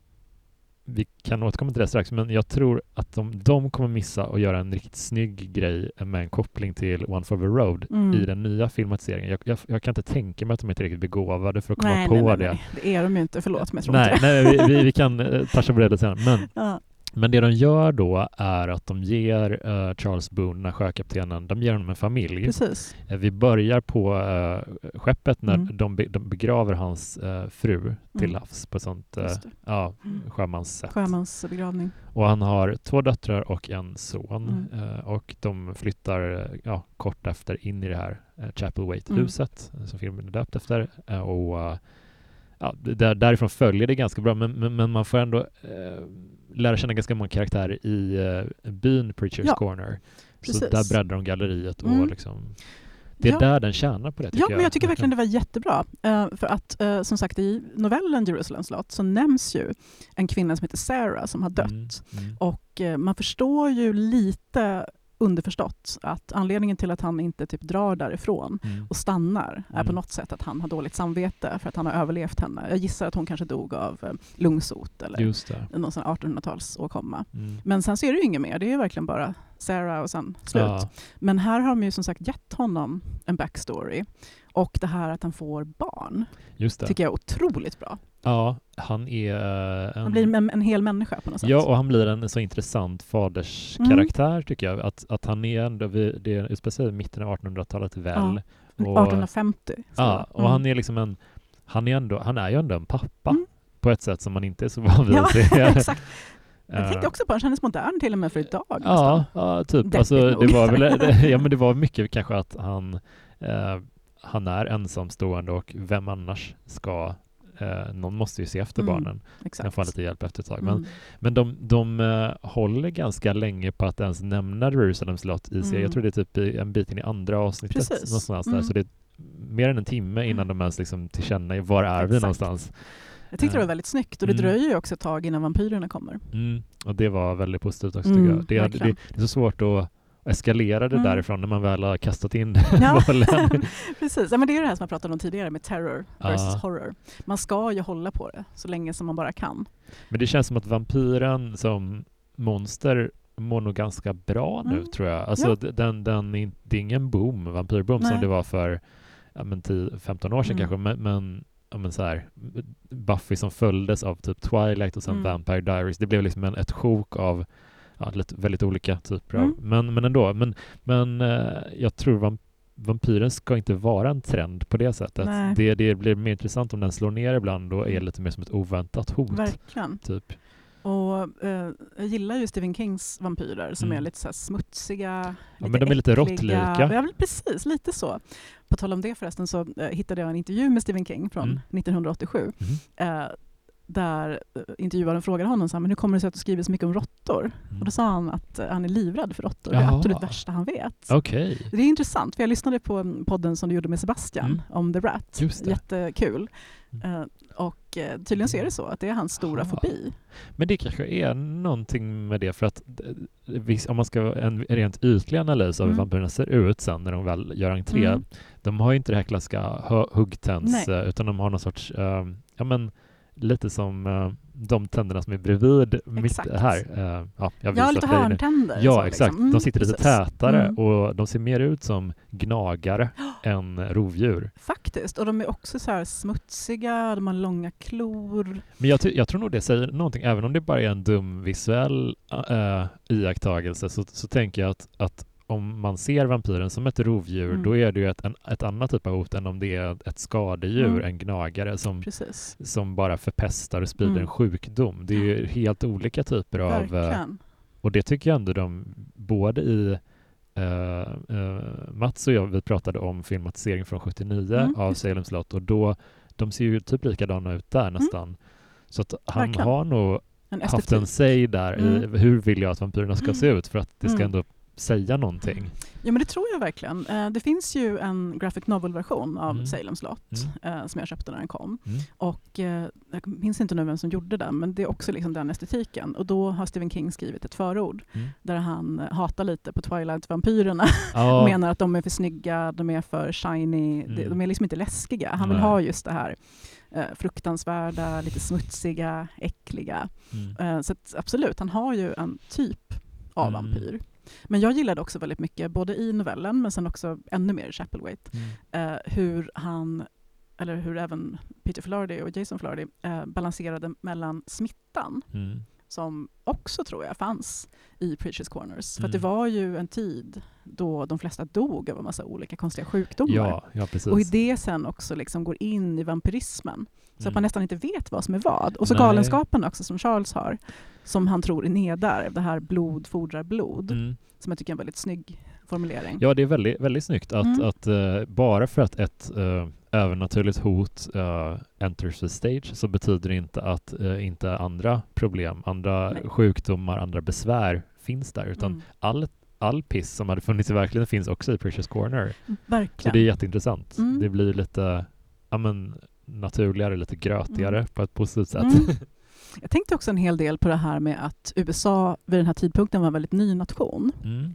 vi kan återkomma till det strax, men jag tror att de, de kommer missa att göra en riktigt snygg grej med en koppling till One for the Road Mm. i den nya filmatiseringen. Jag, jag, jag kan inte tänka mig att de är tillräckligt begåvade för att komma nej, på nej, nej, det. nej, det är de ju inte. Förlåt, men jag tror Nej, inte det. nej vi, vi, vi kan <laughs> toucha på det sen. Men, Ja. Men det de gör då är att de ger eh, Charles Boone, sjökaptenen, de ger honom en familj. Precis. Eh, Vi börjar på uh, skeppet när Mm. de, be, de begraver hans fru till Mm. havs på sånt uh, Just det. ja, Mm. sjömanssätt. Sjömansbegravning. Och han har två döttrar och en son Mm. och de flyttar ja, kort efter in i det här uh, Chapel Waite-huset eh, som filmen är döpt efter. Och ja, där, därifrån följer det ganska bra, men, men, men man får ändå eh, lära känna ganska många karaktärer i eh, byn Preachers Ja, Corner. precis. Så där breddar de galleriet och Mm. liksom, det är Ja. där den tjänar på det Ja, jag. men jag tycker verkligen det var jättebra. Eh, för att eh, som sagt i novellen Jerusalems lot så nämns ju en kvinna som heter Sarah som har dött. Mm, mm. Och eh, man förstår ju lite underförstått att anledningen till att han inte typ drar därifrån Mm. och stannar är på Mm. något sätt att han har dåligt samvete för att han har överlevt henne. Jag gissar att hon kanske dog av eh, lungsot eller någon sån här 1800-talsåkomma. Mm. Men sen så är det ju inget mer, det är ju verkligen bara Sarah och sen slut. Ja, Men här har de ju som sagt gett honom en backstory. Och det här att han får barn tycker jag är otroligt bra. Ja, han är eh, en... Han blir en, en hel människa på något sätt. Ja, och han blir en så intressant faderskaraktär tycker jag. Att, att han är ändå, vid, det är speciellt mitten av 1800-talet väl. Och, 1850. så. ja, och Mm. han är liksom en, han är, ändå, han är ju ändå en pappa Mm. på ett sätt som man inte är så van vid Ja, att se. <laughs> exakt. Jag Eh, tänkte också på att han kändes modern till och med för idag. Ja, nästan. ja typ. Alltså, det var väl, <laughs> det, ja, men det var mycket kanske att han, eh, han är ensamstående och vem annars ska, eh, någon måste ju se efter Mm, barnen, Exakt. kan få lite hjälp efter ett tag. Men, Mm. men de, de eh, håller ganska länge på att ens nämna Jerusalems slott i. Mm. Jag tror det är typ i, en bit in i andra avsnittet, Precis. någonstans Mm. där. Så det är mer än en timme innan Mm. de ens liksom tillkännager var är vi Exakt. någonstans. Jag tyckte det var väldigt snyggt och det Mm. dröjer ju också ett tag innan vampyrerna kommer. Mm. Och det var väldigt positivt också Mm, tycker jag. Det, det, det är så svårt att eskalera det Mm. därifrån när man väl har kastat in Ja. <laughs> bollen. <laughs> Precis, ja, men det är det här som jag pratade om tidigare med terror versus Ja. horror. Man ska ju hålla på det så länge som man bara kan. Men det känns som att vampyren som monster mår nog ganska bra nu Mm. tror jag. Alltså Ja. den, den, det är ingen boom, vampyrboom som Nej. det var för ja, men 10, 15 år sedan Mm. kanske. Men, men, ja, men så här, Buffy som följdes av typ Twilight och sen Mm. Vampire Diaries. Det blev liksom en, ett sjok av ja, lite, väldigt olika typer av, Mm. men, men ändå. Men, men eh, jag tror vamp vampyren ska inte vara en trend på det sättet. Det, det blir mer intressant om den slår ner ibland och är Mm. lite mer som ett oväntat hot. Verkligen. Typ. Och eh, jag gillar ju Stephen Kings vampyrer som Mm. är lite så smutsiga, Ja, men de är lite råttlika. Ja, precis, lite så. På tal om det förresten så eh, hittade jag en intervju med Stephen King från Mm. 1987 Mhm. eh, där eh, intervjuaren frågade honom så här, men hur kommer det sig att du skriver så mycket om råttor? Mm. Och då sa han att eh, han är livrädd för råttor. Det är det absolut värsta han vet. Okej. Det är intressant, för jag lyssnade på mm, podden som du gjorde med Sebastian Mm. om The Rat. Jättekul. Mm. Eh, och tydligen så är det så att det är hans stora Aha. fobi. Men det kanske är någonting med det för att om man ska vara en rent ytlig analys av hur Mm. vampyrerna ser ut sen när de väl gör entré. Mm. De har ju inte det här klassiska huggtänds utan de har någon sorts, eh, ja men lite som eh, de tänderna som är bredvid Exakt. mitt här. Eh, ja, jag Ja, lite hörntänder. Ja, så, exakt. liksom. Mm, de sitter lite precis. tätare Mm. och de ser mer ut som gnagare <gasps> än rovdjur. Faktiskt, och de är också så här smutsiga, de har långa klor. Men jag, jag tror nog det säger någonting, även om det bara är en dum visuell äh, iakttagelse så, så tänker jag att, att om man ser vampyren som ett rovdjur Mm. då är det ju ett, ett annat typ av hot än om det är ett skadedjur, Mm. en gnagare som, Precis. som bara förpestar och sprider Mm. en sjukdom. Det är ju helt olika typer av... eh, Verkligen. Och det tycker jag ändå de, både i eh, eh, Mats och jag, vi pratade om filmatisering från 79 Mm, av. Salem slott och då, de ser ju typ likadana ut där nästan. Så att han Mm. Verkligen. har nog En haft en säg där Mm. i hur vill jag att vampyrerna ska se ut för att det ska Mm. ändå säga någonting. Ja, men det tror jag verkligen. Eh, Det finns ju en graphic novel-version av Mm. Salem slott eh, som jag köpte när den kom. Mm. Och eh, jag minns inte nu vem som gjorde den, men det är också liksom den estetiken. Och då har Stephen King skrivit ett förord Mm. där han hatar lite på Twilight-vampyrerna. Ja, <laughs> menar att de är för snygga, de är för shiny, de, Mm. de är liksom inte läskiga. Han vill Nej. ha just det här fruktansvärda, lite smutsiga, äckliga. mm. Så att, absolut, han har ju en typ av Mm. vampyr. Men jag gillade också väldigt mycket, både i novellen men sen också ännu mer i Chapelwaite, Mm. eh, hur han, eller hur även Peter Flaherty och Jason Flaherty eh, balanserade mellan smittan Mm. som också tror jag fanns i Preachers Corners. För att det Mm. var ju en tid då de flesta dog av en massa olika konstiga sjukdomar. Ja, ja, och i det sen också liksom går in i vampyrismen. Så att Mm. man nästan inte vet vad som är vad. Och så Nej. galenskapen också som Charles har, som han tror är nedärvd, det här blod fordrar blod, Mm. som jag tycker är en väldigt snygg formulering. Ja, det är väldigt, väldigt snyggt att, Mm. att eh, bara för att ett uh, övernaturligt hot uh, enters the stage så betyder det inte att uh, inte andra problem, andra Nej. sjukdomar, andra besvär finns där, utan Mm. all, all piss som hade funnits i verkligheten finns också i Precious Corner. Så Verkligen. det är jätteintressant. Mm. Det blir lite ja, men, naturligare, lite grötigare Mm. på ett positivt sätt. Mm. <laughs> Jag tänkte också en hel del på det här med att USA vid den här tidpunkten var en väldigt ny nation. Mm.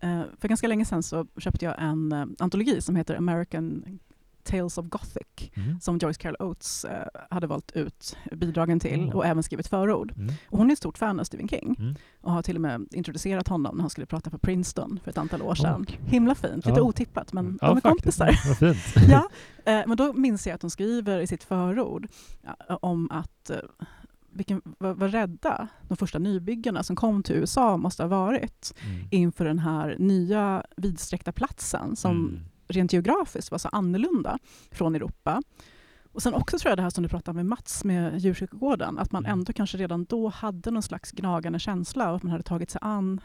Eh, för ganska länge sedan så köpte jag en eh, antologi som heter American Tales of Gothic Mm. som Joyce Carol Oates eh, hade valt ut bidragen till Mm. och även skrivit förord. Mm. Och hon är ett stort fan av Stephen King Mm. och har till och med introducerat honom när han skulle prata på Princeton för ett antal år sedan. Och- Himla fint, lite Ja. otippat men Ja, de är faktiskt. kompisar. <laughs> Ja, eh, men då minns jag att hon skriver i sitt förord ja, om att eh, vilken, vad, vad rädda de första nybyggarna som kom till USA måste ha varit Mm. inför den här nya vidsträckta platsen som Mm. rent geografiskt var så annorlunda från Europa. Och sen också tror jag det här som du pratade med Mats med djurkyrkogården, att man Mm. ändå kanske redan då hade någon slags gnagande känsla av att man hade tagit sig an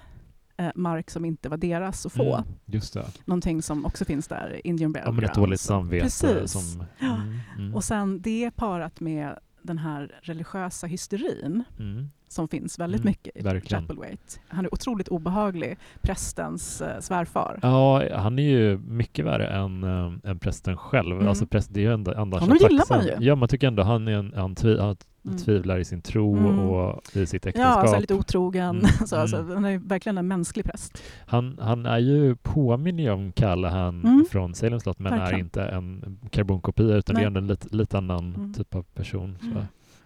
eh, mark som inte var deras att få. Mm. Just det. Någonting som också finns där, Indian Burial Ja, men ett dåligt samvete. Precis. Som, Ja. mm, mm, Och sen det parat med den här religiösa hysterin mm som finns väldigt Mm, mycket i verkligen. Chapelwaite. Han är otroligt obehaglig, prästens eh, svärfar. Ja, han är ju mycket värre än, äh, än prästen själv. Mm. Alltså präst, det är ju ändå annars Honom gillar man ju. Ja, man tycker ändå han är en, han, tvi, han Mm. tvivlar i sin tro Mm. och i sitt Ja, äktenskap. alltså lite otrogen. Mm, <laughs> Så, alltså, mm. han är verkligen en mänsklig präst. han, han är ju påminner om Callahan Mm. från Salem slott, men är Verkligen. inte en karbonkopia, utan det är Nej. en lite, lite annan typ av person.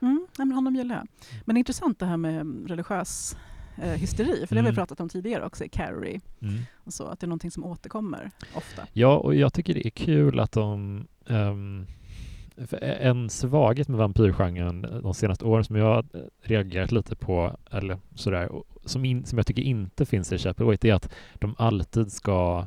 Mm. Nej, men honom gillar jag. Men det är intressant det här med mm, religiös eh, hysteri, för det har vi Mm. pratat om tidigare också i Carrie, Mm. och så, att det är någonting som återkommer ofta. Ja, och jag tycker det är kul att de... för en svaghet med vampyrgenren de senaste åren som jag har reagerat lite på, eller sådär, som, in, som jag tycker inte finns i Chapelwaite, är att de alltid ska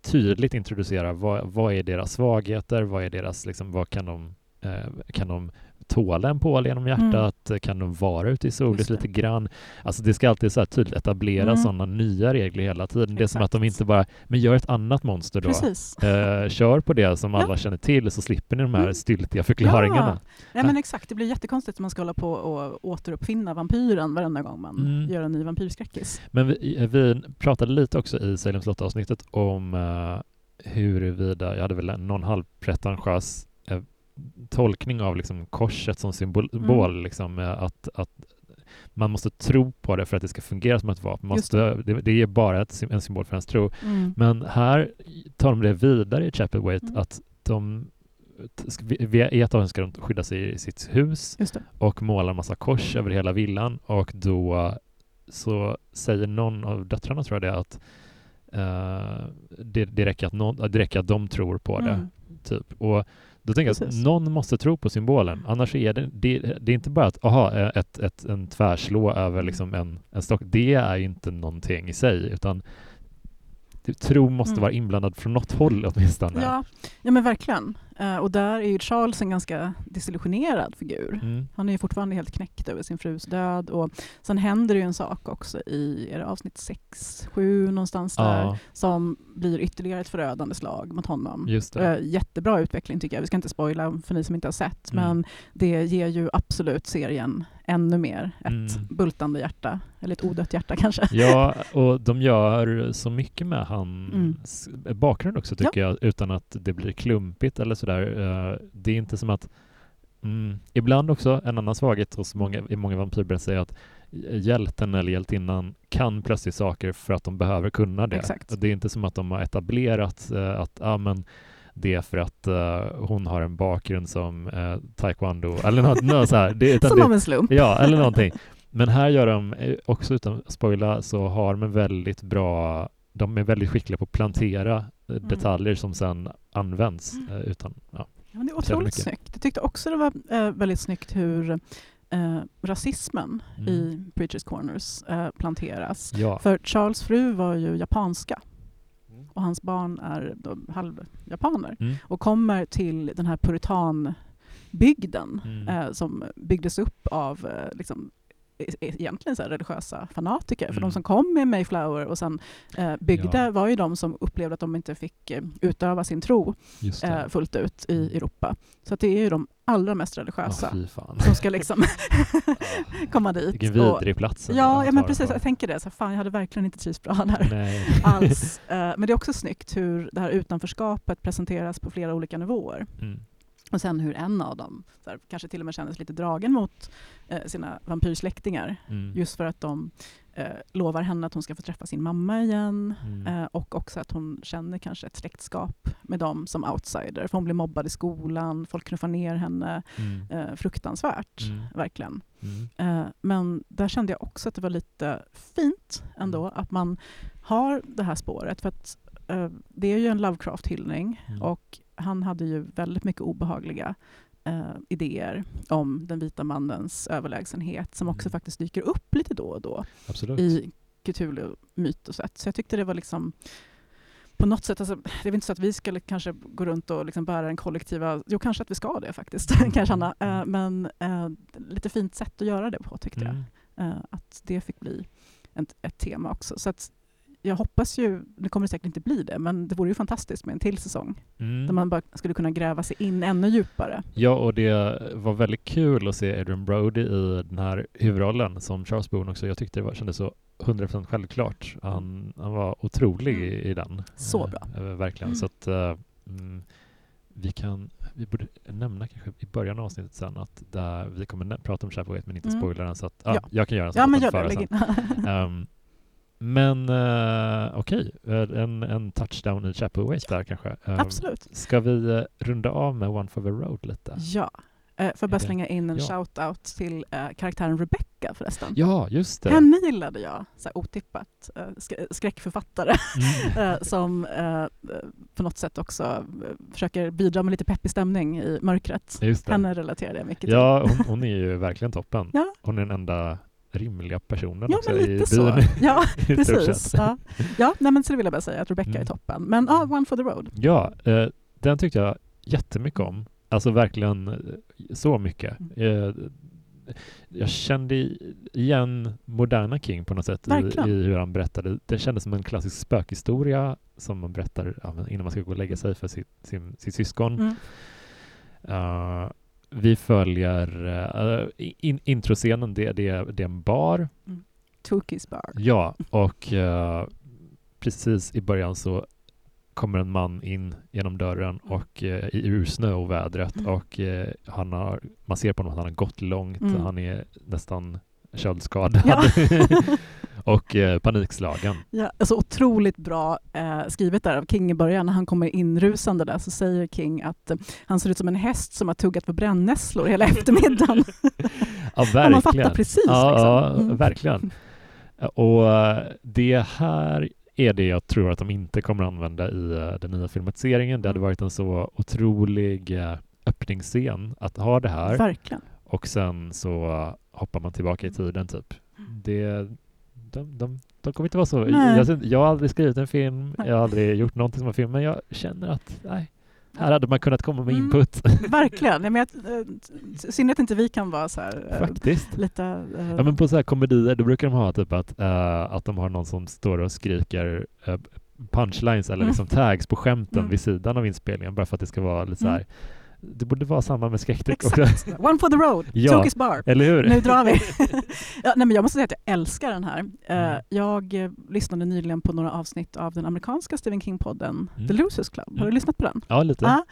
tydligt introducera vad, vad är deras svagheter, vad är deras, liksom, vad kan de, eh, kan de tåla en pål genom hjärtat, kan de vara ute i Mm. Det. lite grann? Alltså det ska alltid så här tydligt etablera Mm. sådana nya regler hela tiden. Det är som att de Exakt. inte bara, men gör ett annat monster då. Eh, kör på det som Ja. alla känner till så slipper ni de här Mm. styltiga förklaringarna. Ja, men exakt. Det blir jättekonstigt om man ska hålla på och återuppfinna vampyren varenda gång man Mm. gör en ny vampyrskräckis. Men vi, vi pratade lite också i Salem slott-avsnittet om uh, huruvida, jag hade väl någon halvpretentiös eh, tolkning av liksom korset som symbol, Mm. liksom, att, att man måste tro på det för att det ska fungera som ett vapen. Måste, det. Det, är bara ett, en symbol för ens tro. Mm. Men här tar de det vidare i Chapelwaite Mm. att de Via av ska de skydda sig i sitt hus det. och målar massa kors över hela villan och då så säger någon av döttrarna tror jag det att eh, det, det, räcker att någon, det räcker att de tror på det. Mm. Typ. Och då tänker jag att Precis. någon måste tro på symbolen. Annars är det, det, det är inte bara att aha, ett, ett, en tvärslå över Mm. liksom en, en stock. Det är inte någonting i sig utan tro måste Mm. vara inblandad från något håll åtminstone. Ja, ja, men verkligen. Eh, och där är ju Charles en ganska desillusionerad figur. Mm. Han är ju fortfarande helt knäckt över sin frus död. Och sen händer det ju en sak också i är det avsnitt 6, 7 någonstans där, Ja, som blir ytterligare ett förödande slag mot honom. just. Eh, Jättebra utveckling tycker jag. Vi ska inte spoila för ni som inte har sett, Mm. men det ger ju absolut serien ännu mer ett Mm. bultande hjärta, eller ett odött hjärta kanske. Ja, och de gör så mycket med hans bakgrund också tycker jag, utan att det blir klumpigt eller sådär. Eh, Det är inte som att mm, Ibland också, en annan svaghet hos många, i många vampyrberättelser är att hjälten eller hjältinnan kan plötsligt saker för att de behöver kunna det. Exakt. Det är inte som att de har etablerat eh, att ah, men det är för att eh, hon har en bakgrund som uh, taekwondo eller något, något så här. Det, Som det, av en slump. Ja, eller någonting. Men här gör de, också utan att spoila, så har de en väldigt bra, de är väldigt skickliga på att plantera eh, Mm. detaljer som sen används Mm. eh, utan, ja. Ja, men det är otroligt snyggt. Jag tyckte också det var eh, väldigt snyggt hur eh, rasismen Mm. i Preachers Corners eh, planteras. Ja. För Charles fru var ju japanska Mm. och hans barn är då halvjapaner Mm. och kommer till den här puritanbygden Mm. eh, som byggdes upp av eh, liksom, egentligen så religiösa fanatiker. För Mm. de som kom med Mayflower och sen eh, byggde Ja. var ju de som upplevde att de inte fick eh, utöva sin tro eh, fullt ut i Mm. Europa. Så det är ju de allra mest religiösa fan. som ska liksom <laughs> komma dit. Vilken vidrig plats. Ja, ja men precis. Jag tänker det. Så fan, jag hade verkligen inte trivts bra där Nej. <laughs> alls. Eh, Men det är också snyggt hur det här utanförskapet presenteras på flera olika nivåer. Mm. Och sen hur en av dem så här, kanske till och med kändes lite dragen mot sina vampyrsläktingar. Mm. Just för att de eh, lovar henne att hon ska få träffa sin mamma igen. Mm. Eh, och också att hon känner kanske ett släktskap med dem som outsider. För hon blir mobbad i skolan, folk knuffar ner henne. Mm. Eh, fruktansvärt, Mm. verkligen. Mm. Eh, men där kände jag också att det var lite fint ändå Mm. att man har det här spåret. För att eh, det är ju en Lovecraft-hyllning och han hade ju väldigt mycket obehagliga eh, idéer om den vita mannens överlägsenhet som också Mm. faktiskt dyker upp lite då och då Absolut. i Cthulhu-mytoset. Så jag tyckte det var liksom på något sätt, alltså, det är inte så att vi skulle kanske gå runt och liksom bära den kollektiva, jo kanske att vi ska det faktiskt, <laughs> kan jag känna. Eh, men eh, lite fint sätt att göra det på tyckte Mm. jag. Eh, att det fick bli ett, ett tema också. Så att jag hoppas ju, det kommer säkert inte bli det, men det vore ju fantastiskt med en till säsong. Mm. Där man bara skulle kunna gräva sig in ännu djupare. Ja, och det var väldigt kul att se Adrian Brody i den här huvudrollen som Charles Boone också. Jag tyckte det var, kändes så 100% självklart. Han, han var otrolig Mm. i, i den. Så bra. Eh, verkligen. Mm. Så att eh, mm, vi kan, vi borde nämna kanske i början av avsnittet sen att där vi kommer prata om Chapel men inte Mm. spoila den så att ja, Ja. jag kan göra en Ja, sån men liten gör det. sen. <laughs> men uh, okej, Eh, en, en touchdown i Chapel Waste där kanske. Ehm, Absolut. Ska vi eh, runda av med One for the Road lite? Ja. Eh, får bara slänga in en Ja. shout-out till eh, karaktären Rebecca förresten. Ja, just det. Henne gillade jag, så här otippat. Eh, sk- skräckförfattare <laughs> Mm. <laughs> som på något sätt också försöker bidra med lite peppig stämning i mörkret. Henne relaterade jag mycket till. Ja, hon, hon är ju verkligen toppen. <laughs> Ja. Hon är den enda rimliga personen Ja, också men i lite så. byn. <laughs> Ja, <laughs> precis. Ja, ja nej, men så det vill jag bara säga att Rebecca Mm. är toppen. Men ja, One for the Road. Ja, eh, den tyckte jag jättemycket om. Alltså verkligen eh, så mycket. Mm. Eh, jag kände igen moderna King på något sätt i, i hur han berättade. Det kändes som en klassisk spökhistoria som man berättar ja, innan man ska gå och lägga sig för sitt, sin, sitt syskon. Mm. Eh, vi följer uh, in, introscenen, det, det, det är en bar. Tookies Bar. Ja, och eh, precis i början så kommer en man in genom dörren Mm. och eh, i ur snöovädret Mm. och eh, han har, man ser på honom att han har gått långt. Mm. Han är nästan köldskadad Ja. <laughs> <laughs> och eh, panikslagen. Ja, alltså otroligt bra eh, skrivet där av King i början. När han kommer inrusande där så säger King att eh, han ser ut som en häst som har tuggat på brännässlor hela eftermiddagen. <laughs> <laughs> Ja, Ja, man fattar verkligen. precis. Ja, liksom. ja Mm. verkligen. Och eh, det här är det jag tror att de inte kommer använda i eh, den nya filmatiseringen. Det hade Mm. varit en så otrolig eh, öppningsscen att ha det här Verkligen. och sen så hoppar man tillbaka i tiden typ. Det, de, de, de kommer inte vara så. Jag, jag har aldrig skrivit en film, jag har aldrig gjort någonting som en film, men jag känner att nej, här hade man kunnat komma med Mm. input <laughs> Verkligen. Jag men, jag, eh, i synnerhet inte vi kan vara så här, eh, faktiskt. lite... eh, Ja men på så här komedier då brukar de ha typ att, eh, att de har någon som står och skriker eh, punchlines eller Mm. liksom tags på skämten Mm. vid sidan av inspelningen bara för att det ska vara lite så här. Det borde vara samma med skräckdäck också. One for the road. Ja. Tookies Bar. Eller hur? Nu drar vi. <laughs> ja, nej, men jag måste säga att jag älskar den här. Eh, Mm. Jag eh, lyssnade nyligen på några avsnitt av den amerikanska Stephen King-podden Mm. The Losers Club. Har du Mm. lyssnat på den? Ja, lite. Ja.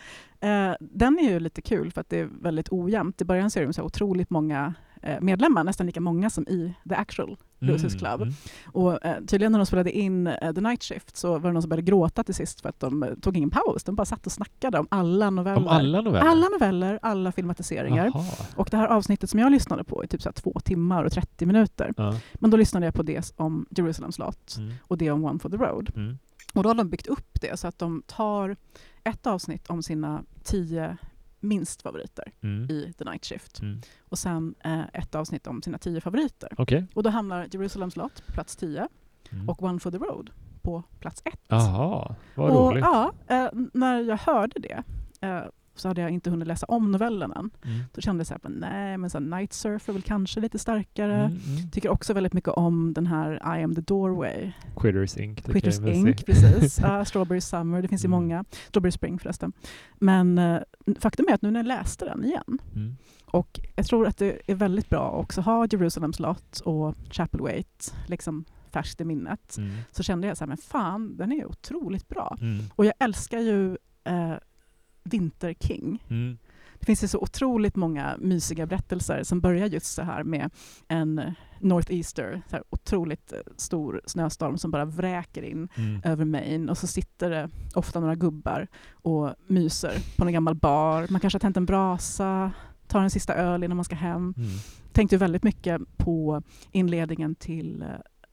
Eh, den är ju lite kul för att det är väldigt ojämnt. I början så är de så otroligt många medlemmar, nästan lika många som i The Actual Losers Club. Mm. Och eh, tydligen när de spelade in eh, The Night Shift så var det någon som började gråta till sist för att de eh, tog ingen paus. De bara satt och snackade om alla noveller. Om alla noveller? alla noveller, alla filmatiseringar. Jaha. Och det här avsnittet som jag lyssnade på är typ så två timmar och 30 minuter. Ja. Men då lyssnade jag på det om Jerusalem slott Mm. och det om One for the Road. Mm. Och då har de byggt upp det så att de tar ett avsnitt om sina tio minst favoriter Mm. i The Night Shift Mm. och sen eh, ett avsnitt om sina tio favoriter. Okej. Och då hamnar Jerusalem slott på plats 10 Mm. och One for the Road på plats 1. Jaha, vad och, roligt. ja, eh, när jag hörde det eh, så hade jag inte hunnit läsa om novellen än. Mm. Då kände jag så här, men nej, men så här, Night Surfer väl kanske lite starkare. Mm, mm. Tycker också väldigt mycket om den här I am the doorway. Quitters Inc. Quitters. Ink, precis. Ja, <laughs> Strawberry Summer, det finns ju Mm. många. Strawberry Spring förresten. Men eh, faktum är att nu när jag läste den igen, Mm. och jag tror att det är väldigt bra att också ha Jerusalem slott och Chapelwaite liksom färskt i minnet. Mm. Så kände jag så här, men fan, den är otroligt bra. Och jag älskar ju eh, Winter King. Mm. Det finns ju så otroligt många mysiga berättelser som börjar just så här med en Northeaster, så här otroligt eh, stor snöstorm som bara vräker in Mm. över Maine och så sitter det ofta några gubbar och myser på en gammal bar. Man kanske har tänt en brasa, tar en sista öl innan man ska hem. Mm. Tänkte väldigt mycket på inledningen till eh,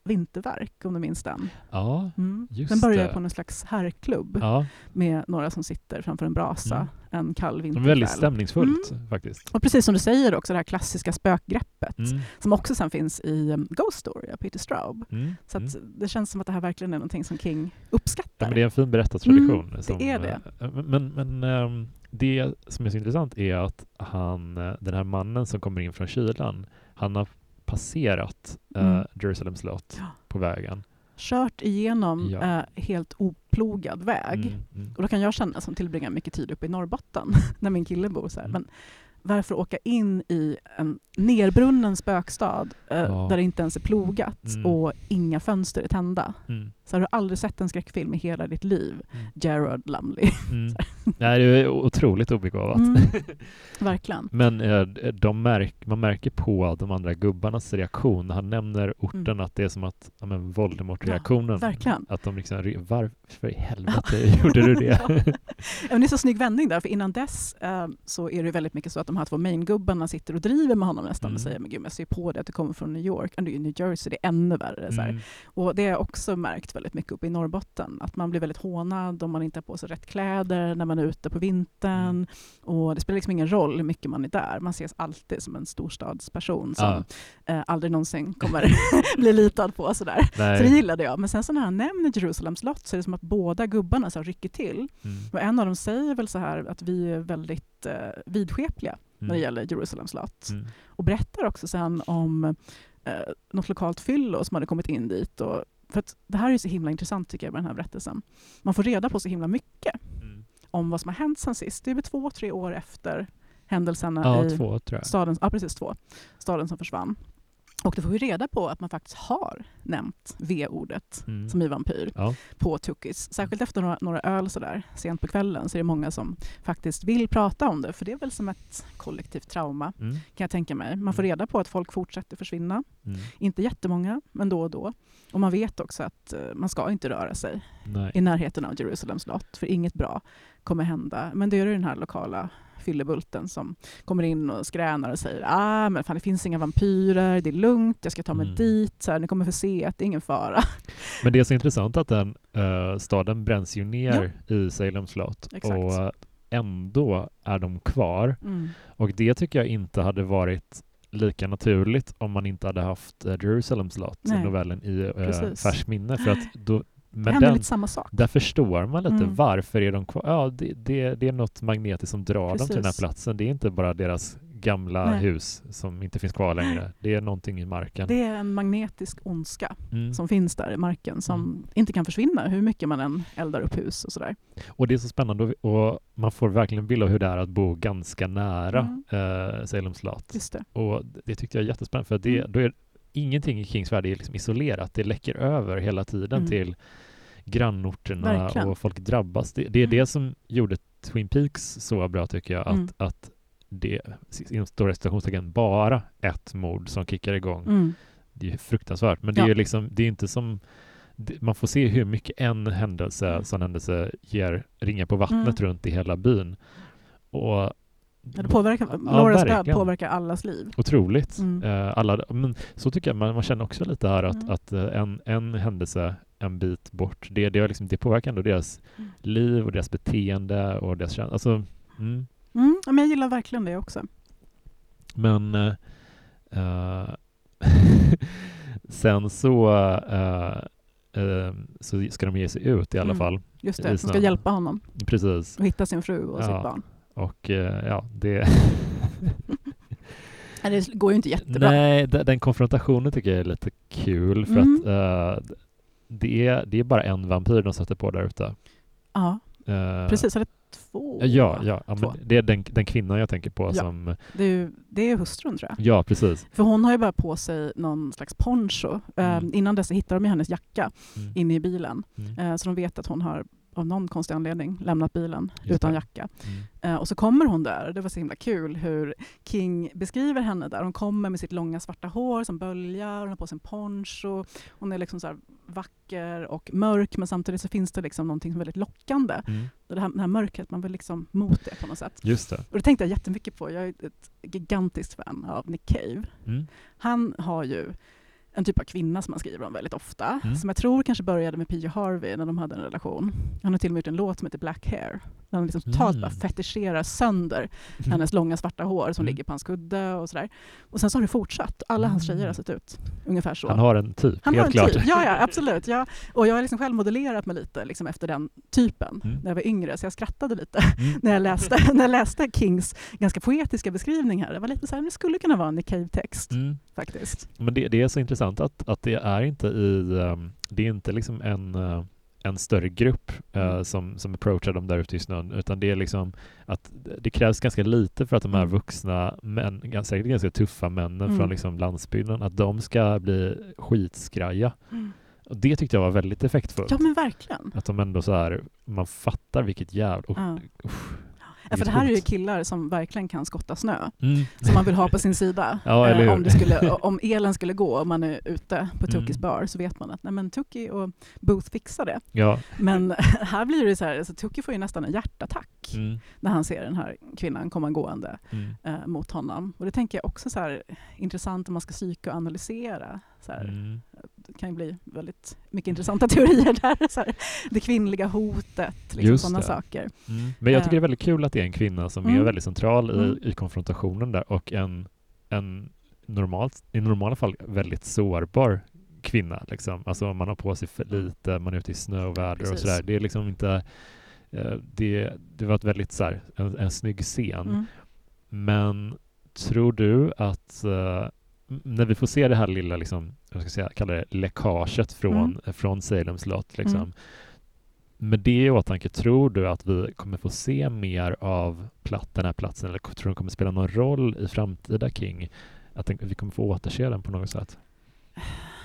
Vinterverk, om du minns den. Ja, Mm. Just Den börjar det. på någon slags herrklubb ja. med några som sitter framför en brasa Mm. en kall vinterkväll. väldigt stämningsfullt faktiskt. Och precis som du säger också, det här klassiska spökgreppet Mm. som också sen finns i um, Ghost Story av Peter Straub. Mm. Så Mm. det känns som att det här verkligen är någonting som King Ja, uppskattar. men det är en fin berättartradition. Mm, som, det är det. eh, Men, men ehm, det som är så intressant är att han, eh, den här mannen som kommer in från kylan, han har passerat eh, Mm. Jerusalem slott Ja. på vägen. Kört igenom Ja. eh, helt oplogad väg. Mm, mm. Och då kan jag känna, som tillbringar mycket tid uppe i Norrbotten, <laughs> när min kille bor så här, Mm. men varför åka in i en nerbrunnen spökstad eh, Ja. där det inte ens är plogat Mm. och inga fönster är tända? Så har du aldrig sett en skräckfilm i hela ditt liv? Mm. Gerard Lumley. Mm. <laughs> Nej, det är otroligt obegåvat. Mm. <laughs> Verkligen. Men eh, de märk, man märker på de andra gubbarnas reaktion han nämner orten Mm. att det är som att ja, men Voldemort-reaktionen. verkligen. Att de liksom, varför i helvete <laughs> gjorde du det? Ja. Ja, men det är så snygg vändning där, för innan dess eh, så är det väldigt mycket så att de här två main-gubbarna sitter och driver med honom nästan Mm. och säger men gud, jag ser på det att du kommer från New York, och du är New Jersey, det är ännu värre. Så. Mm. Och det har jag också märkt väldigt mycket uppe i Norrbotten, att man blir väldigt hånad om man inte har på sig rätt kläder när man är ute på vintern. Mm. Och det spelar liksom ingen roll hur mycket man är där, man ses alltid som en storstadsperson som eh, aldrig någonsin kommer <laughs> bli litad på. Sådär. Så det gillade jag. Men sen så när han nämner Jerusalem slott så är det som att båda gubbarna så rycker till. Mm. Och en av dem säger väl så här att vi är väldigt eh, vidskepliga när det Mm. gäller Jerusalem slott. Mm. Och berättar också sen om eh, något lokalt fyllo som hade kommit in dit. Och, för att det här är så himla intressant tycker jag med den här berättelsen. Man får reda på så himla mycket Mm. om vad som har hänt sen sist. Det är väl två, tre år efter händelserna Ja, i två tror jag. staden, ja, precis två, staden som försvann. Och då får vi reda på att man faktiskt har nämnt V-ordet Mm. som i vampyr Ja. på Tukis. Särskilt efter några, några öl sådär sent på kvällen så är det många som faktiskt vill prata om det. För det är väl som ett kollektivt trauma Mm. kan jag tänka mig. Man får reda på att folk fortsätter försvinna. Mm. Inte jättemånga, men då och då. Och man vet också att eh, man ska inte röra sig Nej. i närheten av Jerusalem slott, för inget bra kommer hända. Men det är den här lokala fyllebulten som kommer in och skränar och säger ah, men fan, det finns inga vampyrer, det är lugnt, jag ska ta mig Mm. dit, så här, ni kommer få se att det är ingen fara. <laughs> Men det är så intressant att den eh, staden bränns ju ner i Salem slott Exakt. och ändå är de kvar. Mm. Och det tycker jag inte hade varit lika naturligt om man inte hade haft eh, Jerusalem slott, Nej. novellen, i eh, Precis. färskt minne. För att då, händer den, samma sak. där förstår man lite Mm. varför är de kvar. Ja, det, det, det är något magnetiskt som drar dem till den här Precis. platsen. Det är inte bara deras gamla Nej. hus som inte finns kvar längre. Det är någonting i marken. Det är en magnetisk ondska Mm. som finns där i marken som Mm. inte kan försvinna hur mycket man än eldar upp hus och sådär. Och det är så spännande och, man får verkligen en bild av hur det är att bo ganska nära Mm. eh, Salem slott. Och det tyckte jag är jättespännande för det, Mm. då är ingenting i Kings värld är liksom isolerat. Det läcker över hela tiden Mm. till grannorterna Verkligen. och folk drabbas. Det, det är Mm. det som gjorde Twin Peaks så bra tycker jag. Att, att det inom stora citationstecken bara ett mord som kickar igång. Mm. Det är fruktansvärt. Men det är Ja. ju liksom, det är inte som man får se hur mycket en händelse, Mm. sån händelse ger ringar på vattnet Mm. runt i hela byn. Och Ja, det påverkar, död verkligen. påverkar allas liv. Otroligt. Mm. Eh, alla, men så tycker jag man, man känner också lite här att, Mm. att eh, en, en händelse en bit bort, det, det, liksom, det påverkar ändå deras Mm. liv och deras beteende och deras känslor. Alltså, mm. Mm, men jag gillar verkligen det också. Men eh, <laughs> sen så, eh, eh, så ska de ge sig ut i alla Mm. fall. Just det, de ska hjälpa honom Precis. att hitta sin fru och Ja. sitt barn. Och ja, det... <laughs> Det går ju inte jättebra. Nej, de- den konfrontationen tycker jag är lite kul för Mm. att det, är, det är bara en vampyr de sätter på där ute. Ja, Eh, precis. Eller två. Ja, ja, ja Två. det är den, den kvinnan jag tänker på Ja. som... Det är, ju, det är hustrun tror jag. Ja, precis. För hon har ju bara på sig någon slags poncho. Mm. Eh, innan dess hittar de ju hennes jacka Mm. inne i bilen. Mm. Eh, så de vet att hon har av någon konstig anledning lämnat bilen Just utan jacka. Mm. Eh, och så kommer hon där. Det var så himla kul hur King beskriver henne där. Hon kommer med sitt långa svarta hår som böljar, hon har på sig en poncho. Hon är liksom så vacker och mörk men samtidigt så finns det liksom någonting som är väldigt lockande. Mm. Det här, det här mörkret, man vill liksom mot det på något sätt. Just det. Och det tänkte jag jättemycket på. Jag är ett gigantiskt fan av Nick Cave. Mm. Han har ju en typ av kvinna som han skriver om väldigt ofta. Mm. Som jag tror kanske började med P.J. Harvey när de hade en relation. Han har till och med gjort en låt som heter Black Hair. Där han liksom totalt Mm. bara fetischerar sönder hennes långa svarta hår som Mm. ligger på hans kudde och sådär. Och sen så har det fortsatt. Alla hans Mm. tjejer har sett ut ungefär så. Han har en typ, Han har helt en klart. typ. Ja, ja, absolut. Ja. <laughs> Och jag har liksom själv modellerat mig lite liksom efter den typen Mm. när jag var yngre, så jag skrattade lite Mm. <laughs> när jag läste, när jag läste Kings ganska poetiska beskrivning här. Det var lite så här, det skulle kunna vara en Nick Cave-text Mm. faktiskt. Men det, det är så intressant att, att det är inte i, ehm, det är inte liksom en, eh, en större grupp eh, Mm. som, som approachar dem där ute i snön, utan det är liksom att det krävs ganska lite för att de här Mm. vuxna, ganska, säkert ganska tuffa männen Mm. från liksom landsbygden, att de ska bli skitskraja. Och det tyckte jag var väldigt effektfullt. Ja men verkligen. Att de ändå så här, man fattar vilket jävla... Ja. usch, Ja, för det här är ju killar som verkligen kan skotta snö. Mm. Som man vill ha på sin sida. <laughs> Ja, Eh, om, det skulle, om elen skulle gå och man är ute på Mm. Tukis bar så vet man att nej, men Tuki och Booth fixar det. Ja. Men <laughs> här blir det så här, alltså, Tuki får ju nästan en hjärtattack Mm. när han ser den här kvinnan komma gående Mm. eh, mot honom. Och det tänker jag också så här, intressant om man ska psykoanalysera. Så här, Mm. Det kan ju bli väldigt mycket intressanta <laughs> teorier där. Så här, det kvinnliga hotet, liksom sådana saker. Mm. Men jag tycker det Eh. är väldigt kul att det är en kvinna som är Mm. väldigt central i, Mm. i konfrontationen där och en, en normalt, i normala fall väldigt sårbar kvinna. Liksom. Alltså man har på sig för lite, man är ute i snö och väder och sådär. Det är liksom inte... eh, Det, det var ett väldigt så här, en, en snygg scen. Mm. Men tror du att eh, när vi får se det här lilla, liksom, jag ska säga, kalla det läckaget från, från Salem slott, liksom, Mm. med det i åtanke, tror du att vi kommer få se mer av platt, den här platsen eller tror du den kommer spela någon roll i framtida King? Att den, vi kommer få återse den på något sätt?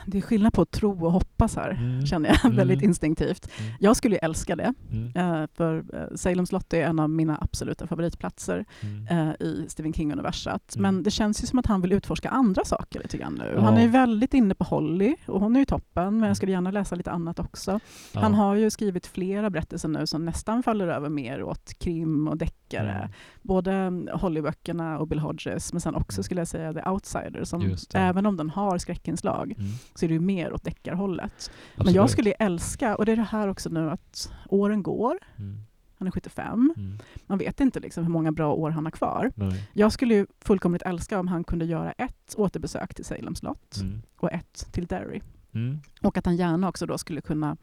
Det är skillnad på att tro och hoppas här, Mm. känner jag <laughs> Mm. väldigt instinktivt. Mm. Jag skulle ju älska det, Mm. eh, för eh, Salem slott är en av mina absoluta favoritplatser Mm. eh, i Stephen King-universat. Mm. Men det känns ju som att han vill utforska andra saker lite grann nu. Ja. Han är väldigt inne på Holly och hon är ju toppen, men jag skulle gärna läsa lite annat också. Ja. Han har ju skrivit flera berättelser nu som nästan faller över mer åt krim och deckare. Både Holly-böckerna och Bill Hodges, men sen också skulle jag säga The Outsider, som även om den har skräckinslag Mm. Så är det ju mer åt deckarhållet. Men Absolut. jag skulle älska, och det är det här också nu att åren går, Mm. han är 75, Mm. man vet inte liksom hur många bra år han har kvar. Nej. Jag skulle ju fullkomligt älska om han kunde göra ett återbesök till Salem slott Mm. och ett till Derry. Mm. Och att han gärna också då skulle kunna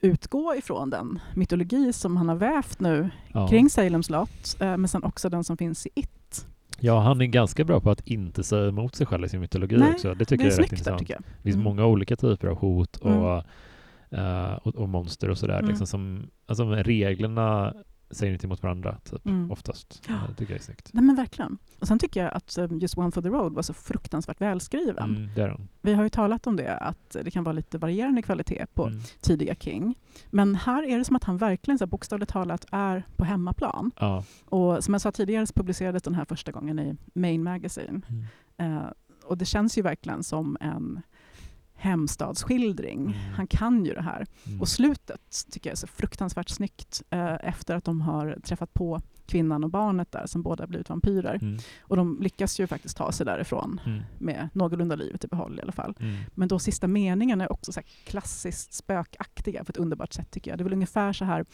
utgå ifrån den mytologi som han har vävt nu Ja. kring Salem slott, eh, men sen också den som finns i It. Ja, han är ganska bra på att inte säga emot sig själv i sin mytologi Nej, också. Det tycker det är jag är rätt där intressant. jag. Det finns Mm. många olika typer av hot och, Mm. eh, och, och monster och sådär. Mm. Liksom som, alltså, reglerna säger inte emot varandra typ, Mm. oftast. Ja. Eh, Det tycker jag är snyggt. Nej men verkligen. Och sen tycker jag att eh, just One for the Road var så fruktansvärt välskriven. Mm, det är den. Vi har ju talat om det, att det kan vara lite varierande kvalitet på Mm. tidiga King. Men här är det som att han verkligen så här, bokstavligt talat är på hemmaplan. Ja. Och som jag sa tidigare så publicerades den här första gången i Main Magazine. Mm. Eh, och det känns ju verkligen som en hemstadsskildring. Mm. Han kan ju det här. Mm. Och slutet tycker jag är så fruktansvärt snyggt eh, efter att de har träffat på kvinnan och barnet där som båda blivit vampyrer. Mm. Och de lyckas ju faktiskt ta sig därifrån Mm. med någorlunda livet i behåll i alla fall. Mm. Men då sista meningen är också så här klassiskt spökaktiga på ett underbart sätt tycker jag. Det är väl ungefär så här,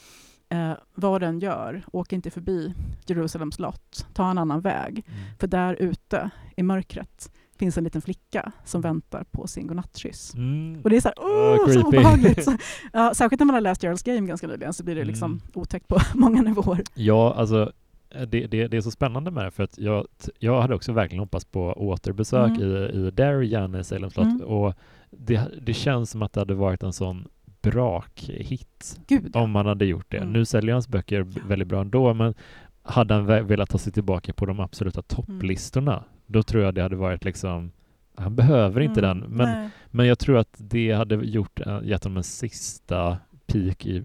eh, vad den gör, åk inte förbi Jerusalems slott, ta en annan väg. Mm. För där ute i mörkret finns en liten flicka som väntar på sin godnattkyss. Mm. Och det är så här, Ah, åh, så obehagligt. Så, <laughs> ja, särskilt när man har läst Gerald's Game ganska nyligen så blir det liksom Mm. otäckt på <laughs> många nivåer. Ja, alltså det, det, det är så spännande med det för att jag, jag hade också verkligen hoppats på återbesök Mm. i, i Derry, gärna i Salem slott Mm. och det, det känns som att det hade varit en sån brakhit Gud, om man hade gjort det. Mm. Nu säljer hans böcker väldigt bra ändå, men hade han velat ta sig tillbaka på de absoluta Mm. topplistorna, då tror jag det hade varit liksom han behöver inte Mm, den, men, nej. men jag tror att det hade gjort, eh, gett honom en sista peak i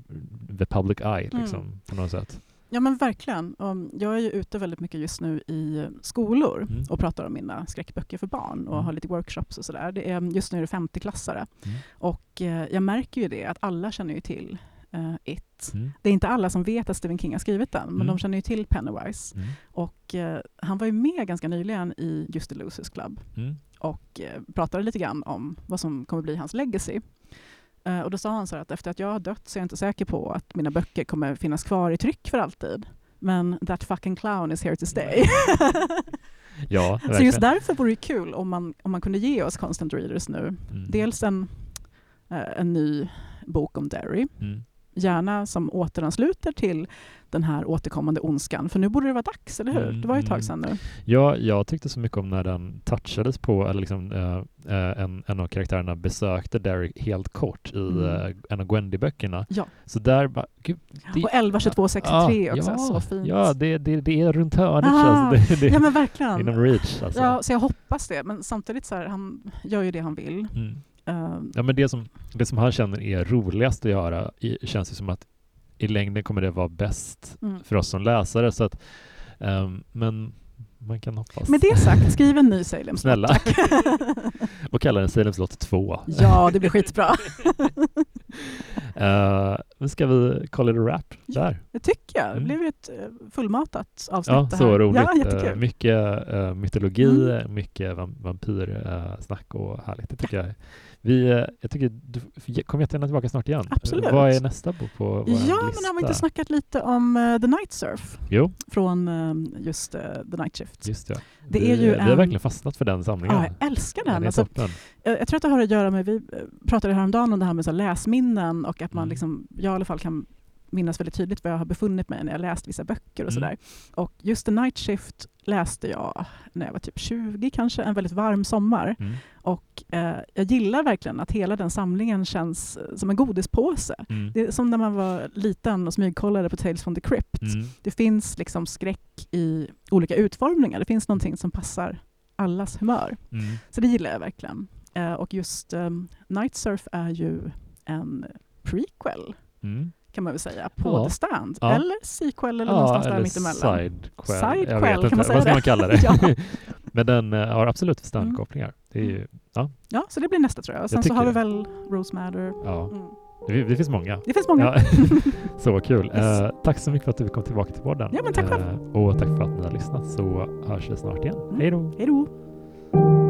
the public eye Mm. liksom, på något sätt. Ja men verkligen. Jag är ju ute väldigt mycket just nu i skolor Mm. och pratar om mina skräckböcker för barn och Mm. har lite workshops och sådär. Just nu är det 50-klassare Mm. och eh, jag märker ju det att alla känner ju till eh, It. Mm. Det är inte alla som vet att Stephen King har skrivit den, men Mm. de känner ju till Pennywise. Mm. Och eh, han var ju med ganska nyligen i Just the Losers Club Mm. och eh, pratade lite grann om vad som kommer bli hans legacy. Och då sa han så att efter att jag har dött så är jag inte säker på att mina böcker kommer finnas kvar i tryck för alltid. Men that fucking clown is here to stay. <laughs> Ja, så just därför vore det kul om man, om man kunde ge oss constant readers nu. Mm. Dels en, en ny bok om Derry, Mm. Gärna som återansluter till den här återkommande ondskan. För nu borde det vara dags, eller hur? Mm, Det var ju ett tag mm. sedan nu. Ja, jag tyckte så mycket om när den touchades på, eller liksom eh, eh, en, en av karaktärerna besökte Derek helt kort i Mm. eh, en av Gwendy-böckerna. Ja. Så där bara, gud, det, Och 112263 också, ja, så fint. Ja, det, det, det är runt hörnet. Ah, Alltså. Det, <laughs> det, Ja men verkligen. inom reach alltså. Ja, så jag hoppas det. Men samtidigt så här, han gör ju det han vill. Mm. Eh, Ja, men det som, det som han känner är roligast att göra i, känns ju som att i längden kommer det vara bäst mm. för oss som läsare. Så att, ehm, men man kan hoppas. Med det sagt, skriv en ny Salem slott, Snälla. tack. <laughs> <laughs> Och kalla den Salem slott 2. ja, det blir skitbra. <laughs> Uh, ska vi call it a wrap Ja, där? Det tycker jag. Det Mm. blev ett eh, fullmatat avsnitt Ja, det så här. roligt. Ja, Eh, jättekul. mycket eh, mytologi, Mm. mycket vam vampyrsnack och härligt. Det tycker jag. Vi, eh, jag tycker du kom jättegärna tillbaka snart igen. Absolut. Vad är nästa bok på vår Ja, lista? men har vi inte snackat lite om eh, The Night Surf Jo, från eh, just eh, The Night Shift? just det. Det vi, är ju vi har en- verkligen fastnat för den samlingen. Ja, jag älskar den. den Alltså, jag, jag tror att det har att göra med, vi pratade häromdagen om det här med så läsminnen och att man Mm. liksom, jag i alla fall kan minnas väldigt tydligt var jag har befunnit mig när jag läst vissa böcker och Mm. sådär. Och just The Night Shift läste jag när jag var typ 20 kanske, en väldigt varm sommar. Mm. Och eh, jag gillar verkligen att hela den samlingen känns eh, som en godispåse. Mm. Det är som när man var liten och smygkollade på Tales from the Crypt. Mm. Det finns liksom skräck i olika utformningar. Det finns någonting som passar allas humör. Mm. Så det gillar jag verkligen. Eh, och just um, Night Surf är ju en prequel Mm. Kan man väl säga, på Ja. The Stand. Ja. Eller sequel eller någonstans där mittemellan. sidequel. Sidequel, kan man säga Vad ska det? man kalla det? <laughs> Ja. Mm. <laughs> Men den eh, har absolut standkopplingar. Är ju, ja, Ja, så det blir nästa tror jag. Och sen Jag så har vi väl Rose Matter. ja. Mm. Det, det finns många. Det finns många. Ja. <laughs> Så kul. Yes. Eh, tack så mycket för att du kom tillbaka till podden. Ja, men tack själv. Eh, och tack för att ni har lyssnat så hörs vi snart igen. Mm. Hej då! Hej då!